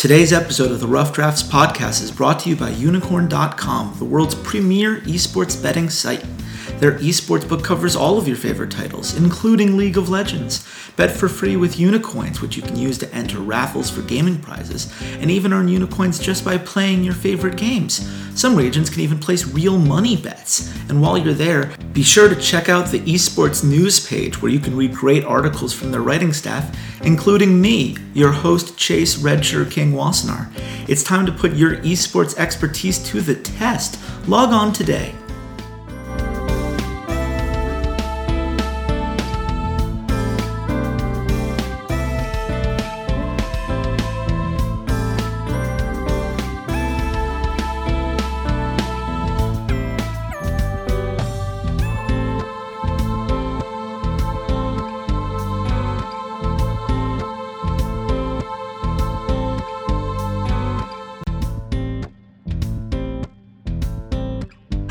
Today's episode of the Rough Drafts podcast is brought to you by Unikrn.com, the world's premier esports betting site. Their esports book covers all of your favorite titles, including League of Legends. Bet for free with Unikoins, which you can use to enter raffles for gaming prizes, and even earn Unikoins just by playing your favorite games. Some regions can even place real money bets. And while you're there, be sure to check out the esports news page where you can read great articles from their writing staff, including me, your host Chase Redshirt King Wassenar. It's time to put your esports expertise to the test. Log on today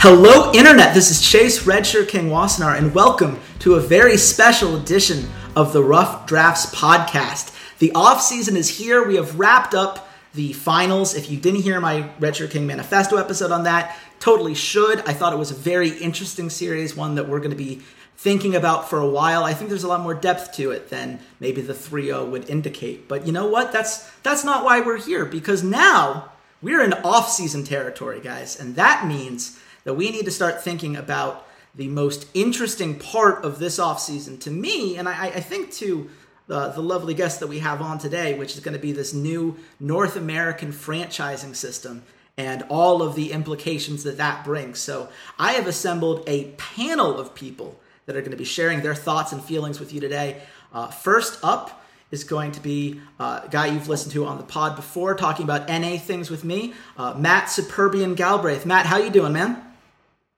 Hello, Internet. This is Chase Redshirt King Wassenar, and welcome to a very special edition of the Rough Drafts podcast. The off season is here. We have wrapped up the finals. If you didn't hear my Redshirt King Manifesto episode on that, totally should. I thought it was a very interesting series, one that we're going to be thinking about for a while. I think there's a lot more depth to it than maybe the 3-0 would indicate. But you know what? That's that's not why we're here because now we're in off-season territory, guys, and that means that we need to start thinking about the most interesting part of this offseason to me, and I, I think to the, the lovely guest that we have on today, which is going to be this new North American franchising system and all of the implications that that brings. So I have assembled a panel of people that are going to be sharing their thoughts and feelings with you today. Uh, first up is going to be uh, a guy you've listened to on the pod before, talking about NA things with me, uh, Matt Superbian Galbraith. Matt, how you doing, man?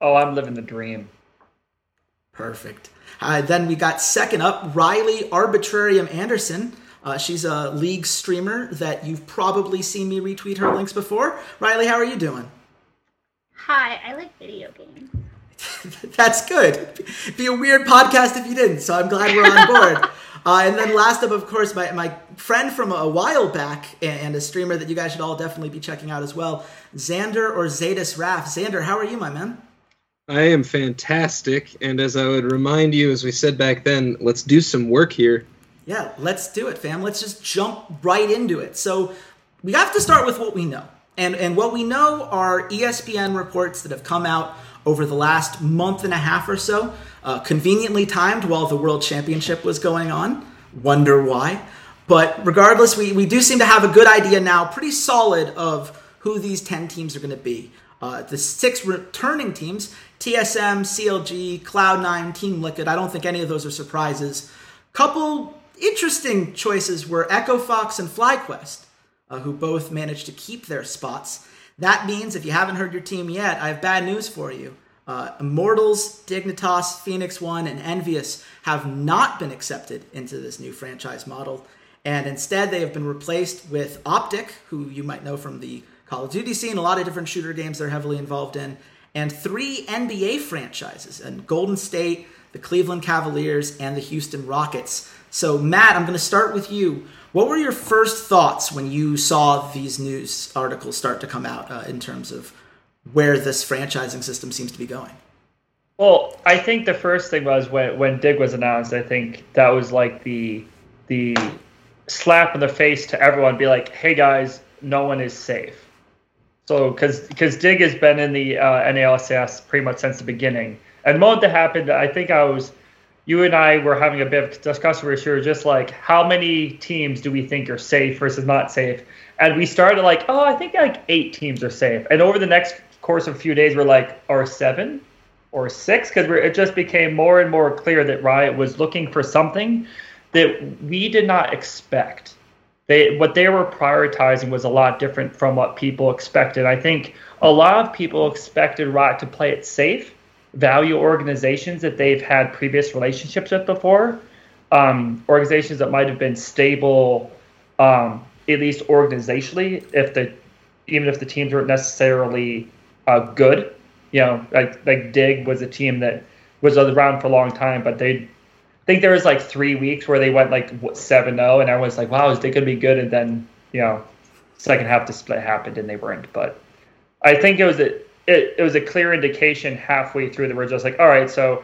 Oh, I'm living the dream. Perfect. Uh, then we got second up Rylea Arbitrarium Anderson. Uh, she's a league streamer that you've probably seen me retweet her links before. Rylea, how are you doing? Hi, I like video games. That's good. It'd be a weird podcast if you didn't, so I'm glad we're on board. uh, and then last up, of course, my, my friend from a while back and a streamer that you guys should all definitely be checking out as well, Xander Orzaidus Raff. Xander, how are you, my man? I am fantastic, and as I would remind you, as we said back then, let's do some work here. Yeah, let's do it, fam. Let's just jump right into it. So we have to start with what we know. And, and what we know are ESPN reports that have come out over the last month and a half or so, uh, conveniently timed while the World Championship was going on. Wonder why. But regardless, we, we do seem to have a good idea now, pretty solid, of who these 10 teams are going to be. Uh, the six returning teams TSM, CLG, Cloud9, Team Liquid. I don't think any of those are surprises. Couple interesting choices were Echo Fox and FlyQuest, uh, who both managed to keep their spots. That means if you haven't heard your team yet, I have bad news for you. Uh, Immortals, Dignitas, Phoenix One, and EnVyUs have not been accepted into this new franchise model, and instead they have been replaced with OpTic, who you might know from the Call of Duty scene, a lot of different shooter games they're heavily involved in, and three NBA franchises and Golden State, the Cleveland Cavaliers, and the Houston Rockets. So, Matt, I'm going to start with you. What were your first thoughts when you saw these news articles start to come out uh, in terms of where this franchising system seems to be going? Well, I think the first thing was when when Dig was announced. I think that was like the the slap in the face to everyone. Be like, hey guys, no one is safe. So, because Dig has been in the uh, NALCS pretty much since the beginning, and the moment that happened, I think I was, you and I were having a bit of discussion. Where we were just like, how many teams do we think are safe versus not safe? And we started like, oh, I think like eight teams are safe. And over the next course of a few days, we're like, or seven, or six, because it just became more and more clear that Riot was looking for something that we did not expect they what they were prioritizing was a lot different from what people expected. I think a lot of people expected Riot to play it safe, value organizations that they've had previous relationships with before, um, organizations that might have been stable, um, at least organizationally, if the even if the teams weren't necessarily uh, good. You know, like like Dig was a team that was around for a long time, but they I think there was like three weeks where they went like seven zero, and everyone's like, "Wow, is they gonna be good?" And then you know, second half the split happened and they weren't. But I think it was a it, it was a clear indication halfway through that we're just like, all right, so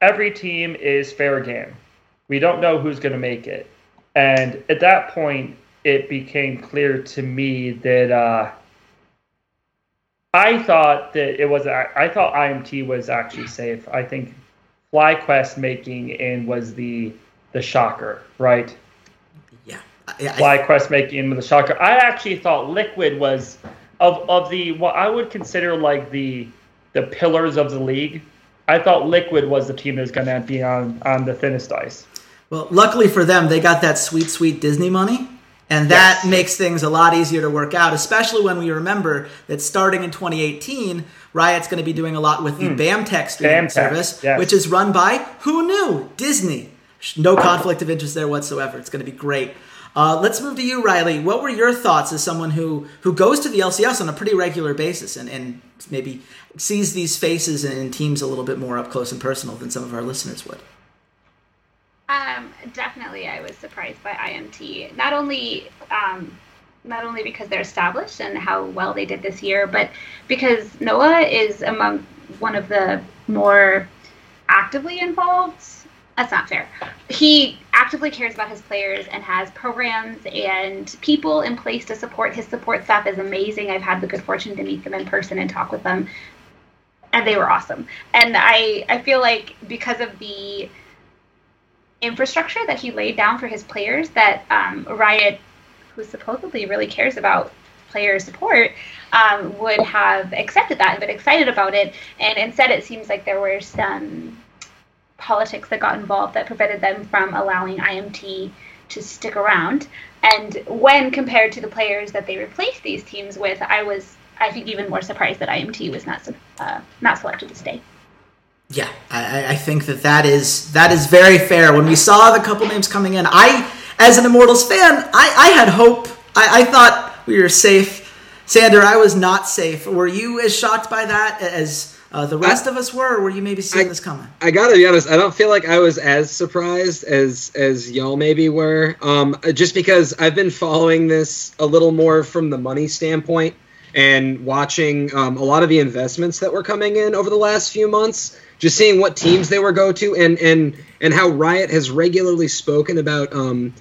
every team is fair game. We don't know who's going to make it, and at that point, it became clear to me that uh, I thought that it was. I thought IMT was actually safe. I think FlyQuest making in was the the shocker, right? Yeah. yeah FlyQuest making the shocker. I actually thought Liquid was of of the what I would consider like the the pillars of the league. I thought Liquid was the team that was going to be on on the thinnest ice. Well, luckily for them, they got that sweet, sweet Disney money. And that yes. makes things a lot easier to work out, especially when we remember that starting in 2018, Riot's going to be doing a lot with the mm. BAMTech streaming BAMTech, service, yes. which is run by who knew Disney. No conflict of interest there whatsoever. It's going to be great. Uh, let's move to you, Rylea. What were your thoughts as someone who who goes to the LCS on a pretty regular basis and, and maybe sees these faces and teams a little bit more up close and personal than some of our listeners would? Um, definitely, I was surprised by IMT. Not only um, not only because they're established and how well they did this year, but because Noah is among one of the more actively involved. That's not fair. He actively cares about his players and has programs and people in place to support. His support staff is amazing. I've had the good fortune to meet them in person and talk with them, and they were awesome. And I I feel like because of the infrastructure that he laid down for his players that um, Riot, who supposedly really cares about player support, um, would have accepted that and been excited about it. And instead, it seems like there were some politics that got involved that prevented them from allowing IMT to stick around. And when compared to the players that they replaced these teams with, I was, I think, even more surprised that IMT was not uh, not selected to stay. Yeah, I, I, think that that is that is very fair. When we saw the couple names coming in, I, as an Immortals fan, I, I had hope. I, I thought we were safe. Xander, I was not safe. Were you as shocked by that as uh, the rest I, of us were, or were you maybe seeing I, this coming? I gotta be honest. I don't feel like I was as surprised as as y'all maybe were. Um, just because I've been following this a little more from the money standpoint and watching um, a lot of the investments that were coming in over the last few months just seeing what teams they were go to and and and how Riot has regularly spoken about um,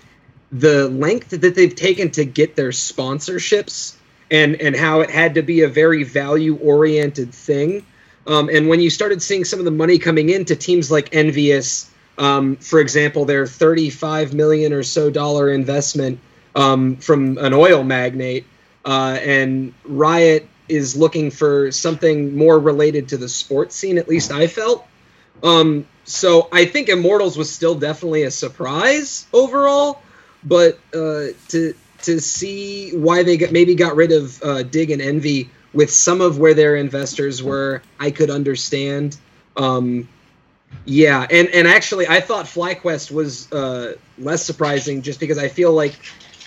the length that they've taken to get their sponsorships and and how it had to be a very value oriented thing. Um, and when you started seeing some of the money coming into teams like EnVyUs, um, for example, their 35 million or so dollar investment um, from an oil magnate, uh, and Riot is looking for something more related to the sports scene. At least I felt. Um, so I think Immortals was still definitely a surprise overall, but uh, to to see why they got, maybe got rid of uh, Dig and Envy with some of where their investors were, I could understand. Um, yeah, and and actually, I thought FlyQuest was uh, less surprising just because I feel like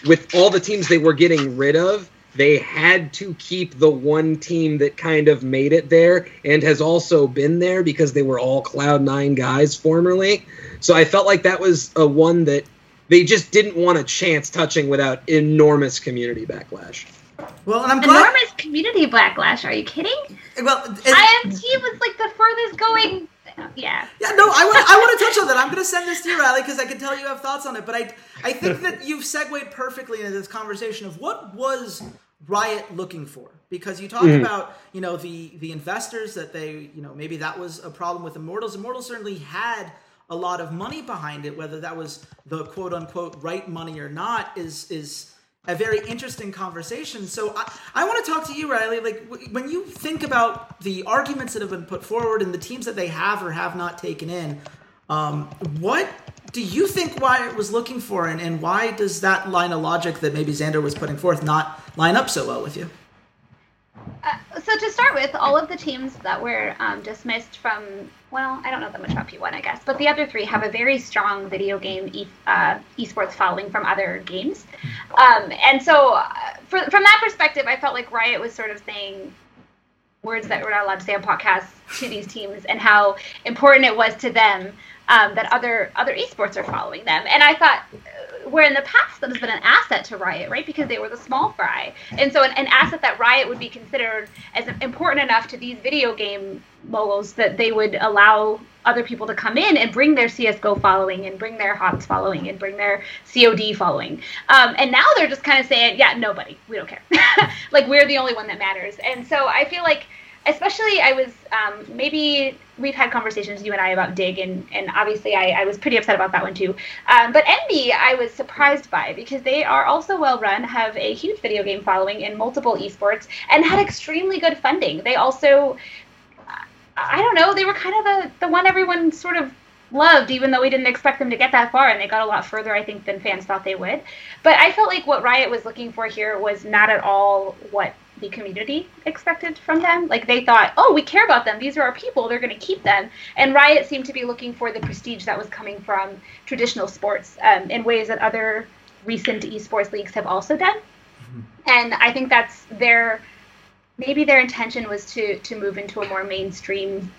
with all the teams they were getting rid of, they had to keep the one team that kind of made it there and has also been there because they were all Cloud Nine guys formerly. So I felt like that was a one that they just didn't want a chance touching without enormous community backlash. Well, and I'm glad. Enormous community backlash. Are you kidding? Well, IMT was like the furthest going yeah. Yeah, no, I want I want to touch on that. I'm going to send this to you, Rylea, because I can tell you have thoughts on it. But I I think that you've segued perfectly into this conversation of what was Riot looking for because you talk mm. about you know the the investors that they you know maybe that was a problem with Immortals. Immortals certainly had a lot of money behind it, whether that was the quote unquote right money or not is is a very interesting conversation. So I, I want to talk to you, Rylea. Like w- when you think about the arguments that have been put forward and the teams that they have or have not taken in, um, what do you think Riot was looking for, and, and why does that line of logic that maybe Xander was putting forth not line up so well with you? Uh, so to start with, all of the teams that were um, dismissed from, well, I don't know that much about P1, I guess, but the other three have a very strong video game e- uh, esports following from other games. Um, and so uh, for, from that perspective, I felt like Riot was sort of saying words that we're not allowed to say on podcasts to these teams and how important it was to them um, that other other esports are following them. And I thought where in the past that has been an asset to Riot, right? Because they were the small fry, and so an, an asset that Riot would be considered as important enough to these video game moguls that they would allow other people to come in and bring their CS:GO following and bring their HOTS following and bring their COD following. Um, and now they're just kind of saying, yeah, nobody, we don't care. like we're the only one that matters. And so I feel like especially I was um, maybe we've had conversations you and I about Dig and and obviously I, I was pretty upset about that one too. Um, but Envy I was surprised by because they are also well run, have a huge video game following in multiple esports, and had extremely good funding. They also I don't know they were kind of the the one everyone sort of loved, even though we didn't expect them to get that far, and they got a lot further, I think, than fans thought they would. But I felt like what Riot was looking for here was not at all what the community expected from them. Like they thought, oh, we care about them. These are our people. They're going to keep them. And Riot seemed to be looking for the prestige that was coming from traditional sports um, in ways that other recent esports leagues have also done. Mm-hmm. And I think that's their maybe their intention was to to move into a more mainstream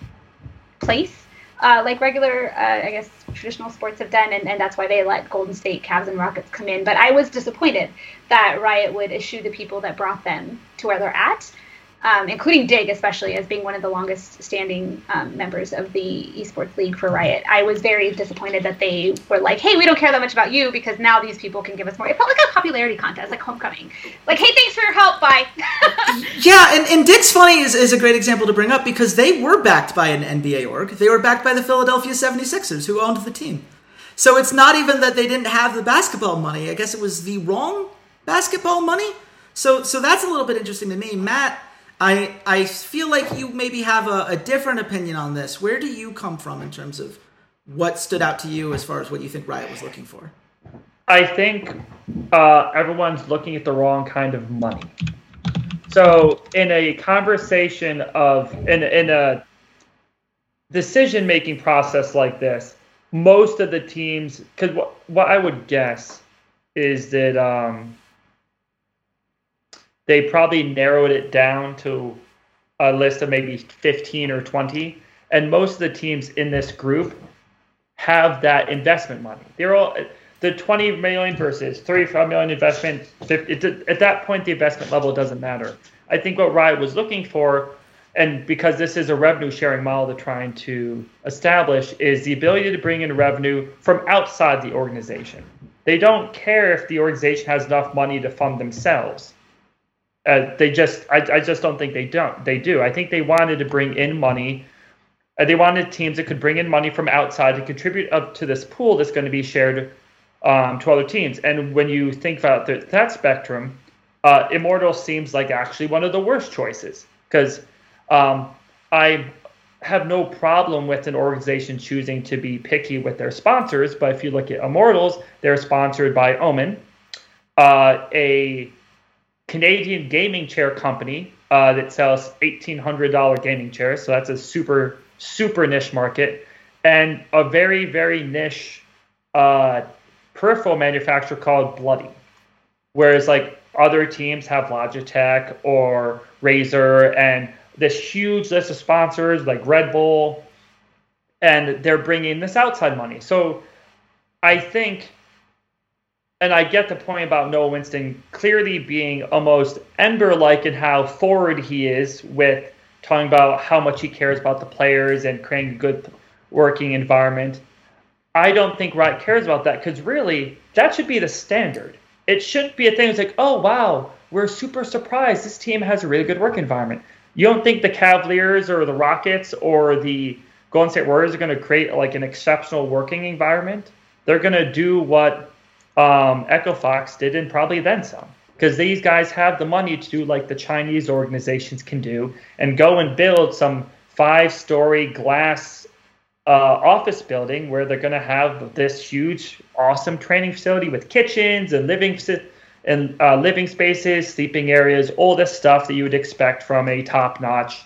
place uh, like regular, uh, I guess, traditional sports have done, and, and that's why they let Golden State, Cavs, and Rockets come in. But I was disappointed that Riot would eschew the people that brought them to where they're at um, including Dig, especially as being one of the longest standing um, members of the esports league for Riot. I was very disappointed that they were like, hey, we don't care that much about you because now these people can give us more. It felt like a popularity contest, like Homecoming. Like, hey, thanks for your help, bye. yeah, and, and Dig's Funny is, is a great example to bring up because they were backed by an NBA org. They were backed by the Philadelphia 76ers, who owned the team. So it's not even that they didn't have the basketball money. I guess it was the wrong basketball money. So so that's a little bit interesting to me. Matt I I feel like you maybe have a, a, different opinion on this. Where do you come from in terms of what stood out to you as far as what you think Riot was looking for? I think uh, everyone's looking at the wrong kind of money. So in a conversation of in in a decision making process like this, most of the teams because what what I would guess is that um, they probably narrowed it down to a list of maybe 15 or 20 and most of the teams in this group have that investment money. They're all the 20 million versus 35 million investment at that point the investment level doesn't matter. I think what riot was looking for and because this is a revenue sharing model they're trying to establish is the ability to bring in revenue from outside the organization. They don't care if the organization has enough money to fund themselves uh, they just, I, I just don't think they don't. They do. I think they wanted to bring in money. Uh, they wanted teams that could bring in money from outside to contribute up to this pool that's going to be shared um, to other teams. And when you think about the, that spectrum, uh, Immortal seems like actually one of the worst choices because um, I have no problem with an organization choosing to be picky with their sponsors. But if you look at Immortals, they're sponsored by Omen, uh, a Canadian gaming chair company uh, that sells $1,800 gaming chairs. So that's a super, super niche market. And a very, very niche uh, peripheral manufacturer called Bloody. Whereas, like, other teams have Logitech or Razer and this huge list of sponsors like Red Bull, and they're bringing this outside money. So I think and I get the point about Noah Whinston clearly being almost Ember like in how forward he is with talking about how much he cares about the players and creating a good working environment. I don't think Riot cares about that because really that should be the standard. It shouldn't be a thing that's like, oh wow, we're super surprised this team has a really good work environment. You don't think the Cavaliers or the Rockets or the Golden State Warriors are going to create like an exceptional working environment? They're going to do what um, Echo Fox did, and probably then some. Because these guys have the money to do like the Chinese organizations can do and go and build some five story glass uh, office building where they're going to have this huge, awesome training facility with kitchens and living and uh, living spaces, sleeping areas, all this stuff that you would expect from a top notch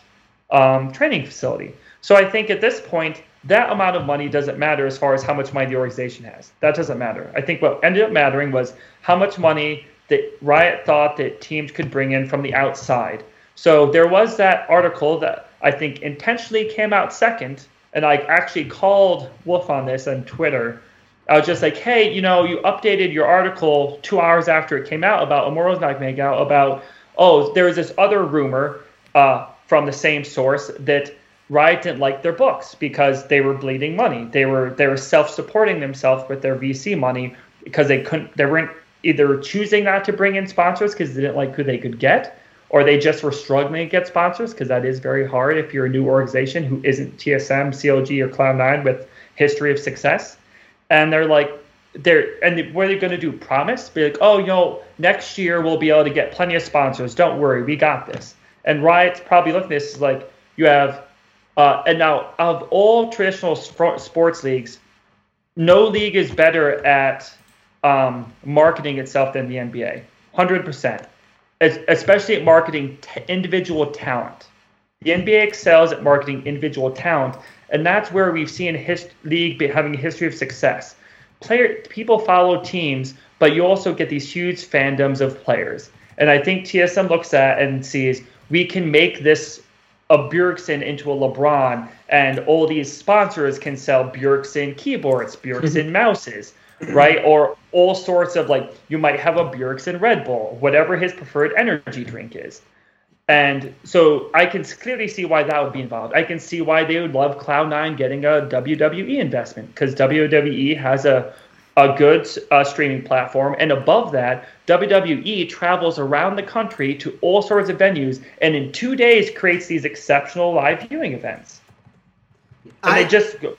um, training facility. So I think at this point, that amount of money doesn't matter as far as how much money the organization has. That doesn't matter. I think what ended up mattering was how much money that Riot thought that teams could bring in from the outside. So there was that article that I think intentionally came out second, and I actually called Wolf on this on Twitter I was just like, hey, you know, you updated your article two hours after it came out about Immortals not coming out about, oh, there was this other rumor uh, from the same source that Riot didn't like their books because they were bleeding money. They were they were self-supporting themselves with their VC money because they couldn't they weren't either choosing not to bring in sponsors because they didn't like who they could get, or they just were struggling to get sponsors because that is very hard if you're a new organization who isn't TSM, CLG, or Cloud9 with history of success. And they're like, they're and what are they going to do? Promise? Be like, oh, you know, next year we'll be able to get plenty of sponsors. Don't worry, we got this. And Riot's probably looking at this like you have, uh, and now of all traditional sports leagues, no league is better at um, marketing itself than the NBA. Hundred percent, especially at marketing t- individual talent. The NBA excels at marketing individual talent, and that's where we've seen league having a history of success. Player people follow teams, but you also get these huge fandoms of players. And I think TSM looks at and sees we can make this a Bjergsen into a LeBron, and all these sponsors can sell Bjergsen keyboards, Bjergsen mm-hmm. mouses, right? Or all sorts of like you might have a Bjergsen Red Bull, whatever his preferred energy drink is. And so I can clearly see why that would be involved. I can see why they would love Cloud9 getting a WWE investment because WWE has a a good uh, streaming platform. And above that, WWE travels around the country to all sorts of venues and in two days creates these exceptional live viewing events. And I, they just go.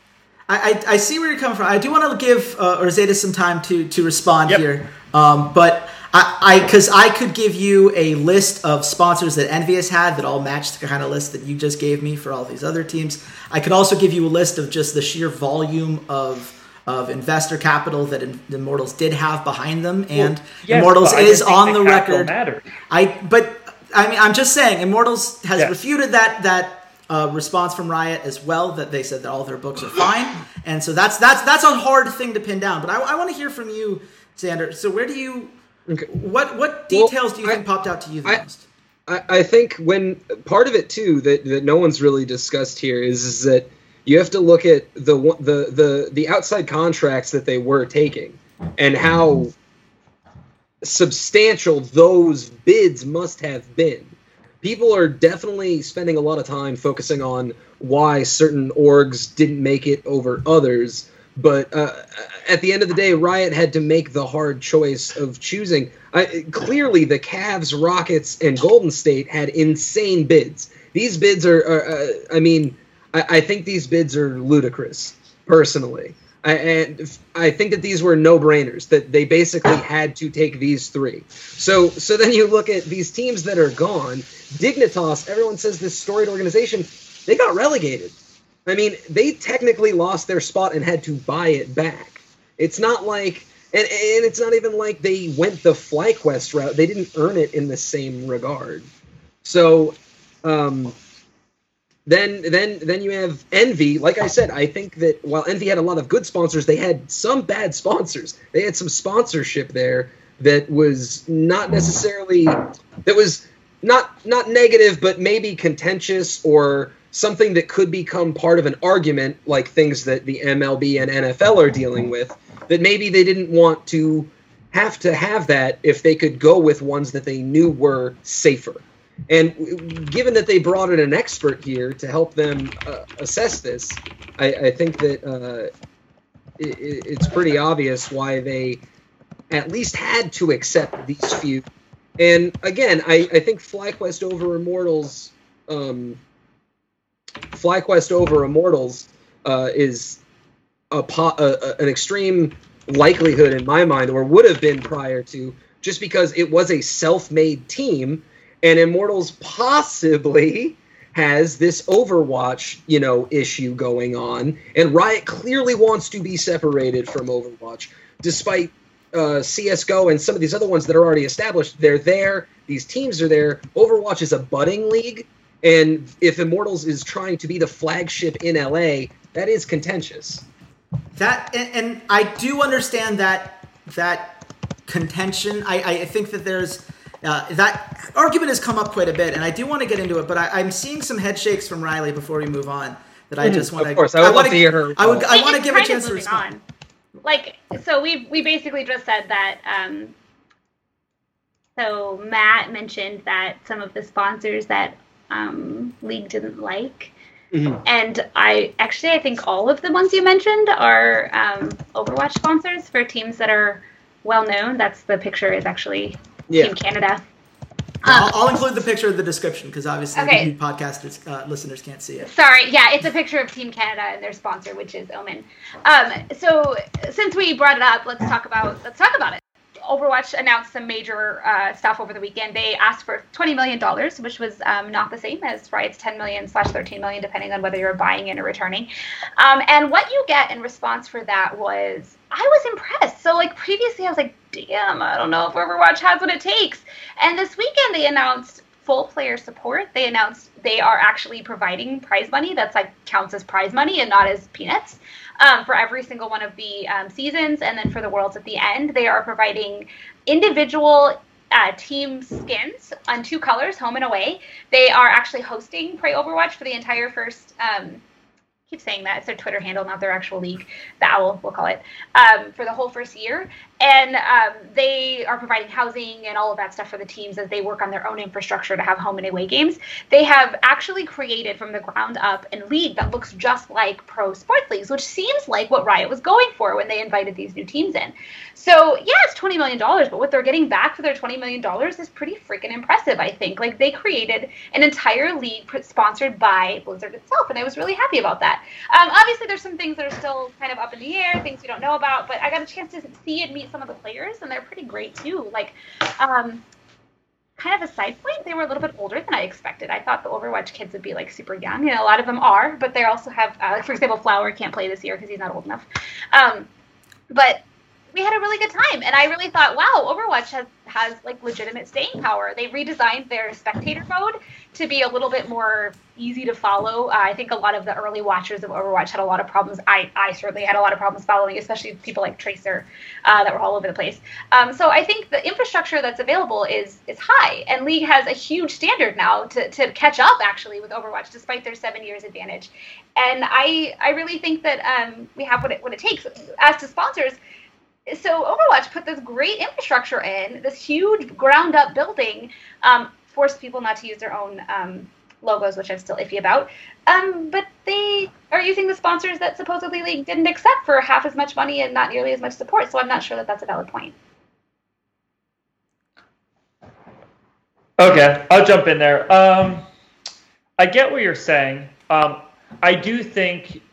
I, I, see where you're coming from. I do want to give uh, Orzaidus some time to, to respond yep. here. Um, but I because I, I, could give you a list of sponsors that EnVyUs had that all matched the kind of list that you just gave me for all these other teams. I could also give you a list of just the sheer volume of of investor capital that Immortals did have behind them, and well, yes, Immortals is on the, the record. Mattered. I but I mean I'm just saying Immortals has yes. refuted that that uh, response from Riot as well that they said that all their books are fine, and so that's that's that's a hard thing to pin down. But I, I want to hear from you, Xander. So where do you Okay. What what details well, do you I, think popped out to you the I, most? I, I think when part of it too that, that no one's really discussed here is, is that you have to look at the the the the outside contracts that they were taking and how substantial those bids must have been. People are definitely spending a lot of time focusing on why certain orgs didn't make it over others but uh, at the end of the day, Riot had to make the hard choice of choosing. Clearly, the Cavs, Rockets, and Golden State had insane bids. These bids are, are uh, I mean, I, I, think these bids are ludicrous, personally. I, and I think that these were no-brainers. That they basically had to take these three. So, so then you look at these teams that are gone. Dignitas, everyone says this storied organization, they got relegated I mean, they technically lost their spot and had to buy it back. It's not like, and, and it's not even like they went the FlyQuest route. They didn't earn it in the same regard. So, um, then then then you have Envy. Like I said, I think that while Envy had a lot of good sponsors, they had some bad sponsors. They had some sponsorship there that was not necessarily that was not not negative, but maybe contentious or something that could become part of an argument, like things that the MLB and NFL are dealing with, that maybe they didn't want to have to have that if they could go with ones that they knew were safer. And given that they brought in an expert here to help them uh, assess this, I, I think that uh, it, it's pretty obvious why they at least had to accept these few. And again, I, I think FlyQuest over Immortals um, FlyQuest over Immortals uh, is a, po- a, a, an extreme likelihood in my mind, or would have been prior to, just because it was a self-made team, and Immortals possibly has this Overwatch, you know, issue going on, and Riot clearly wants to be separated from Overwatch, despite uh, CS:GO and some of these other ones that are already established. They're there; these teams are there. Overwatch is a budding league, and if Immortals is trying to be the flagship in LA, that is contentious. That and, and I do understand that that contention. I, I think that there's uh, that argument has come up quite a bit, and I do want to get into it. But I, am seeing some head shakes from Rylea before we move on. That I mm-hmm. just want to. Of course, I would I love to hear her. I would. I want to give a chance to respond. On. like so we we basically just said that um so Matt mentioned that some of the sponsors that um League didn't like Mhm. and I actually I think all of the ones you mentioned are um, Overwatch sponsors for teams that are well known. That's the picture is actually Yeah. Team Canada. I'll, Um, I'll include the picture in the description because obviously Okay. the podcasters uh, listeners can't see it. Sorry, yeah, it's a picture of Team Canada and their sponsor, which is Omen. Um, so since we brought it up, let's talk about let's talk about it. Overwatch announced some major uh, stuff over the weekend. They asked for twenty million dollars, which was um, not the same as Riot's ten million slash thirteen million, depending on whether you're buying in or returning. Um, and what you get in response for that was I was impressed. So like previously, I was like, damn, I don't know if Overwatch has what it takes. And this weekend, they announced full player support. They announced they are actually providing prize money that's like counts as prize money and not as peanuts um, for every single one of the um, seasons. And then for the worlds at the end, they are providing individual uh, team skins on two colors, home and away. They are actually hosting Prey Overwatch for the entire first. Um, keep saying that it's their Twitter handle, not their actual league. The Owl, we'll call it, um, for the whole first year. And um, they are providing housing and all of that stuff for the teams as they work on their own infrastructure to have home and away games. They have actually created from the ground up a league that looks just like pro sports leagues, which seems like what Riot was going for when they invited these new teams in. So yeah, it's twenty million dollars, but what they're getting back for their twenty million dollars is pretty freaking impressive. I think like they created an entire league sponsored by Blizzard itself, and I was really happy about that. Um, obviously, there's some things that are still kind of up in the air, things we don't know about, but I got a chance to see and meet some of the players, and they're pretty great too. Like, um, kind of a side point, they were a little bit older than I expected. I thought the Overwatch kids would be like super young, and a lot of them are, but they also have, uh, like for example, Flower can't play this year because he's not old enough. Um, but we had a really good time, and I really thought, wow, Overwatch has has like legitimate staying power. They redesigned their spectator mode to be a little bit more easy to follow. Uh, I think a lot of the early watchers of Overwatch had a lot of problems. I, I certainly had a lot of problems following, especially people like Tracer uh, that were all over the place. Um, so I think the infrastructure that's available is is high, and League has a huge standard now to, to catch up actually with Overwatch, despite their seven years advantage. And I I really think that um, we have what it what it takes. As to sponsors, so Overwatch put this great infrastructure in, this huge ground up building, um, forced people not to use their own um, logos, which I'm still iffy about. Um, but they are using the sponsors that supposedly League didn't accept for half as much money and not nearly as much support. So I'm not sure that that's a valid point. Okay, I'll jump in there. Um, I get what you're saying. Um, I do think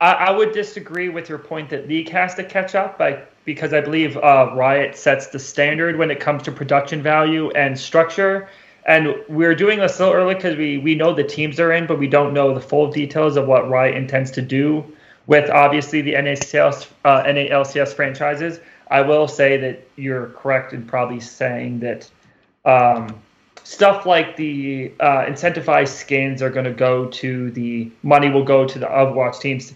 I, I would disagree with your point that League has to catch up by, because I believe uh, Riot sets the standard when it comes to production value and structure. And we're doing this little early because we, we know the teams are in, but we don't know the full details of what Riot intends to do with obviously the NACS, uh, NALCS franchises. I will say that you're correct in probably saying that um, stuff like the uh, incentivized skins are going to go to the money will go to the Overwatch teams.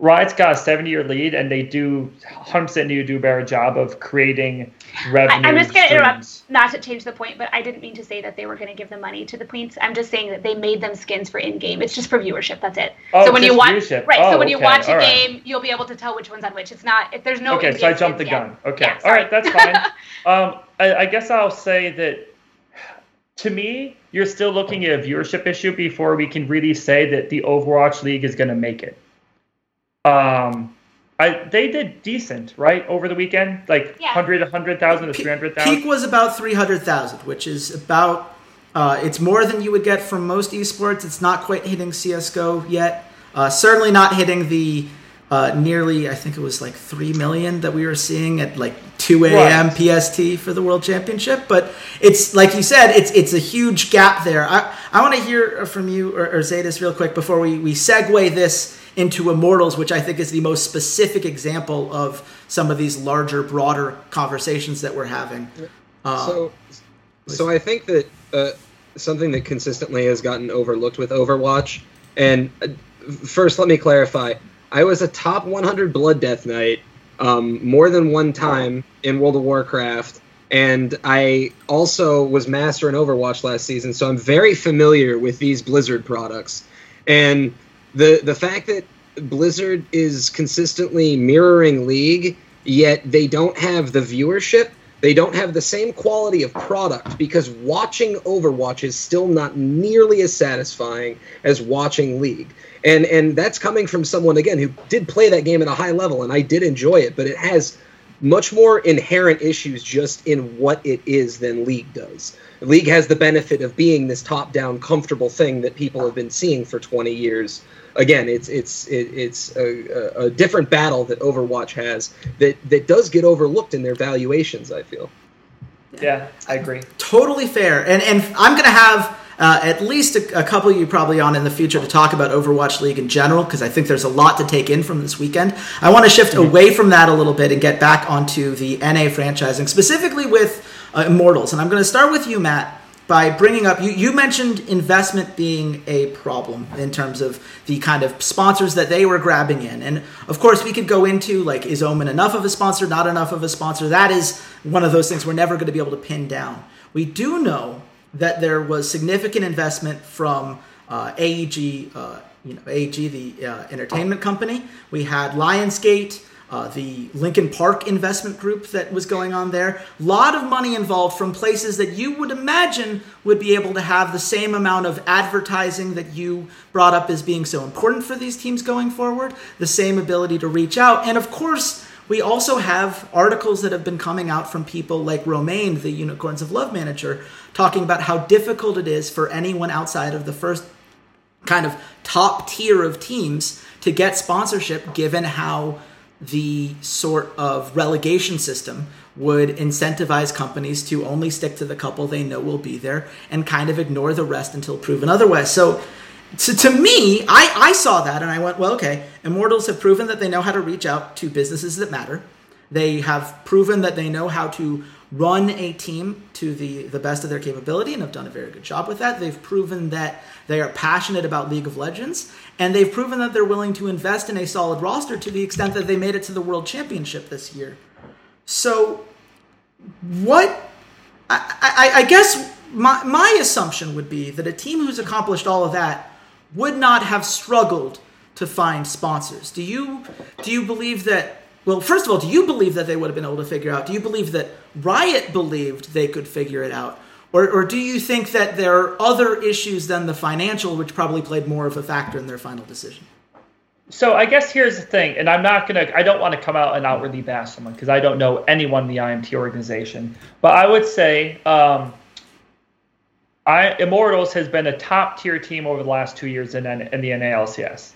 Riot's got a seven-year lead, and they do 100% need to do a better job of creating revenue. I'm just going to interrupt, not to change the point, but I didn't mean to say that they were going to give the money to the points. I'm just saying that they made them skins for in-game. It's just for viewership. That's it. Oh, so when you watch, viewership. right? Oh, so when you okay, watch a all right. game, you'll be able to tell which one's on which. It's not. If there's no. okay, so I jumped the gun. yet. Okay, Yeah, all right, that's fine. um, I, I guess I'll say that to me, you're still looking at a viewership issue before we can really say that the Overwatch League is going to make it. Um, I they did decent, right, over the weekend, like Yeah. 100, 100,000 to Pe- 300,000. Peak was about 300,000, which is about, uh, it's more than you would get from most esports. It's not quite hitting CSGO yet. Uh, certainly not hitting the uh, nearly, I think it was like 3 million that we were seeing at like 2 a.m. Right. PST for the World Championship. But it's, like you said, it's it's a huge gap there. I, I want to hear from you, or, or Zetas, real quick before we, we segue this into Immortals, which I think is the most specific example of some of these larger, broader conversations that we're having. Uh, So, so I think that uh, something that consistently has gotten overlooked with Overwatch, and uh, first let me clarify, I was a top 100 Blood Death Knight um, more than one time in World of Warcraft, and I also was Master in Overwatch last season, so I'm very familiar with these Blizzard products, and the the fact that Blizzard is consistently mirroring League, yet they don't have the viewership. They don't have the same quality of product because watching Overwatch is still not nearly as satisfying as watching League. And and that's coming from someone again who did play that game at a high level and I did enjoy it, but it has much more inherent issues just in what it is than League does. League has the benefit of being this top-down, comfortable thing that people have been seeing for 20 years. Again, it's it's it, it's a, a different battle that Overwatch has that that does get overlooked in their valuations. I feel. Yeah, I agree. Totally fair. And and I'm going to have uh, at least a, a, couple of you probably on in the future to talk about Overwatch League in general because I think there's a lot to take in from this weekend. I want to shift mm-hmm. away from that a little bit and get back onto the NA franchising, specifically with uh, Immortals. And I'm going to start with you, Matt by bringing up you, you mentioned investment being a problem in terms of the kind of sponsors that they were grabbing in and of course we could go into like is omen enough of a sponsor not enough of a sponsor that is one of those things we're never going to be able to pin down we do know that there was significant investment from uh, aeg uh, you know aeg the uh, entertainment company we had lionsgate uh, the Linkin Park investment group that was going on there. A lot of money involved from places that you would imagine would be able to have the same amount of advertising that you brought up as being so important for these teams going forward, the same ability to reach out. And of course, we also have articles that have been coming out from people like Romain, the Unicorns of Love manager, talking about how difficult it is for anyone outside of the first kind of top tier of teams to get sponsorship given how the sort of relegation system would incentivize companies to only stick to the couple they know will be there and kind of ignore the rest until proven otherwise. So, so to me, I, I saw that and I went, well, okay, Immortals have proven that they know how to reach out to businesses that matter. They have proven that they know how to run a team to the, the best of their capability and have done a very good job with that. They've proven that they are passionate about League of Legends, and they've proven that they're willing to invest in a solid roster to the extent that they made it to the World Championship this year. So, what I, I, I guess my, my assumption would be that a team who's accomplished all of that would not have struggled to find sponsors. Do you do you believe that well, first of all, do you believe that they would have been able to figure out? Do you believe that Riot believed they could figure it out? Or, or do you think that there are other issues than the financial, which probably played more of a factor in their final decision? So I guess here's the thing, and I'm not gonna, I don't want to come out and outwardly bash someone because I don't know anyone in the IMT organization, but I would say, um, I Immortals has been a top tier team over the last two years in, in the NALCS.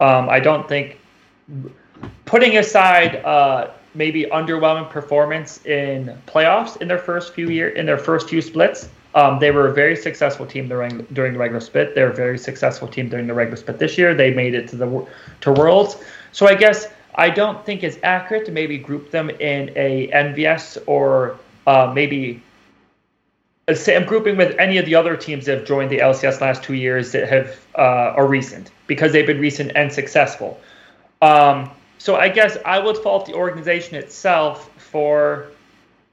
Um, I don't think putting aside uh, maybe underwhelming performance in playoffs in their first few year in their first few splits. Um, they were a very successful team during during the regular split. They're a very successful team during the regular split this year. They made it to the to Worlds. So I guess I don't think it's accurate to maybe group them in a NVS or uh, maybe I'm grouping with any of the other teams that have joined the LCS last two years that have uh, are recent because they've been recent and successful. Um, so I guess I would fault the organization itself for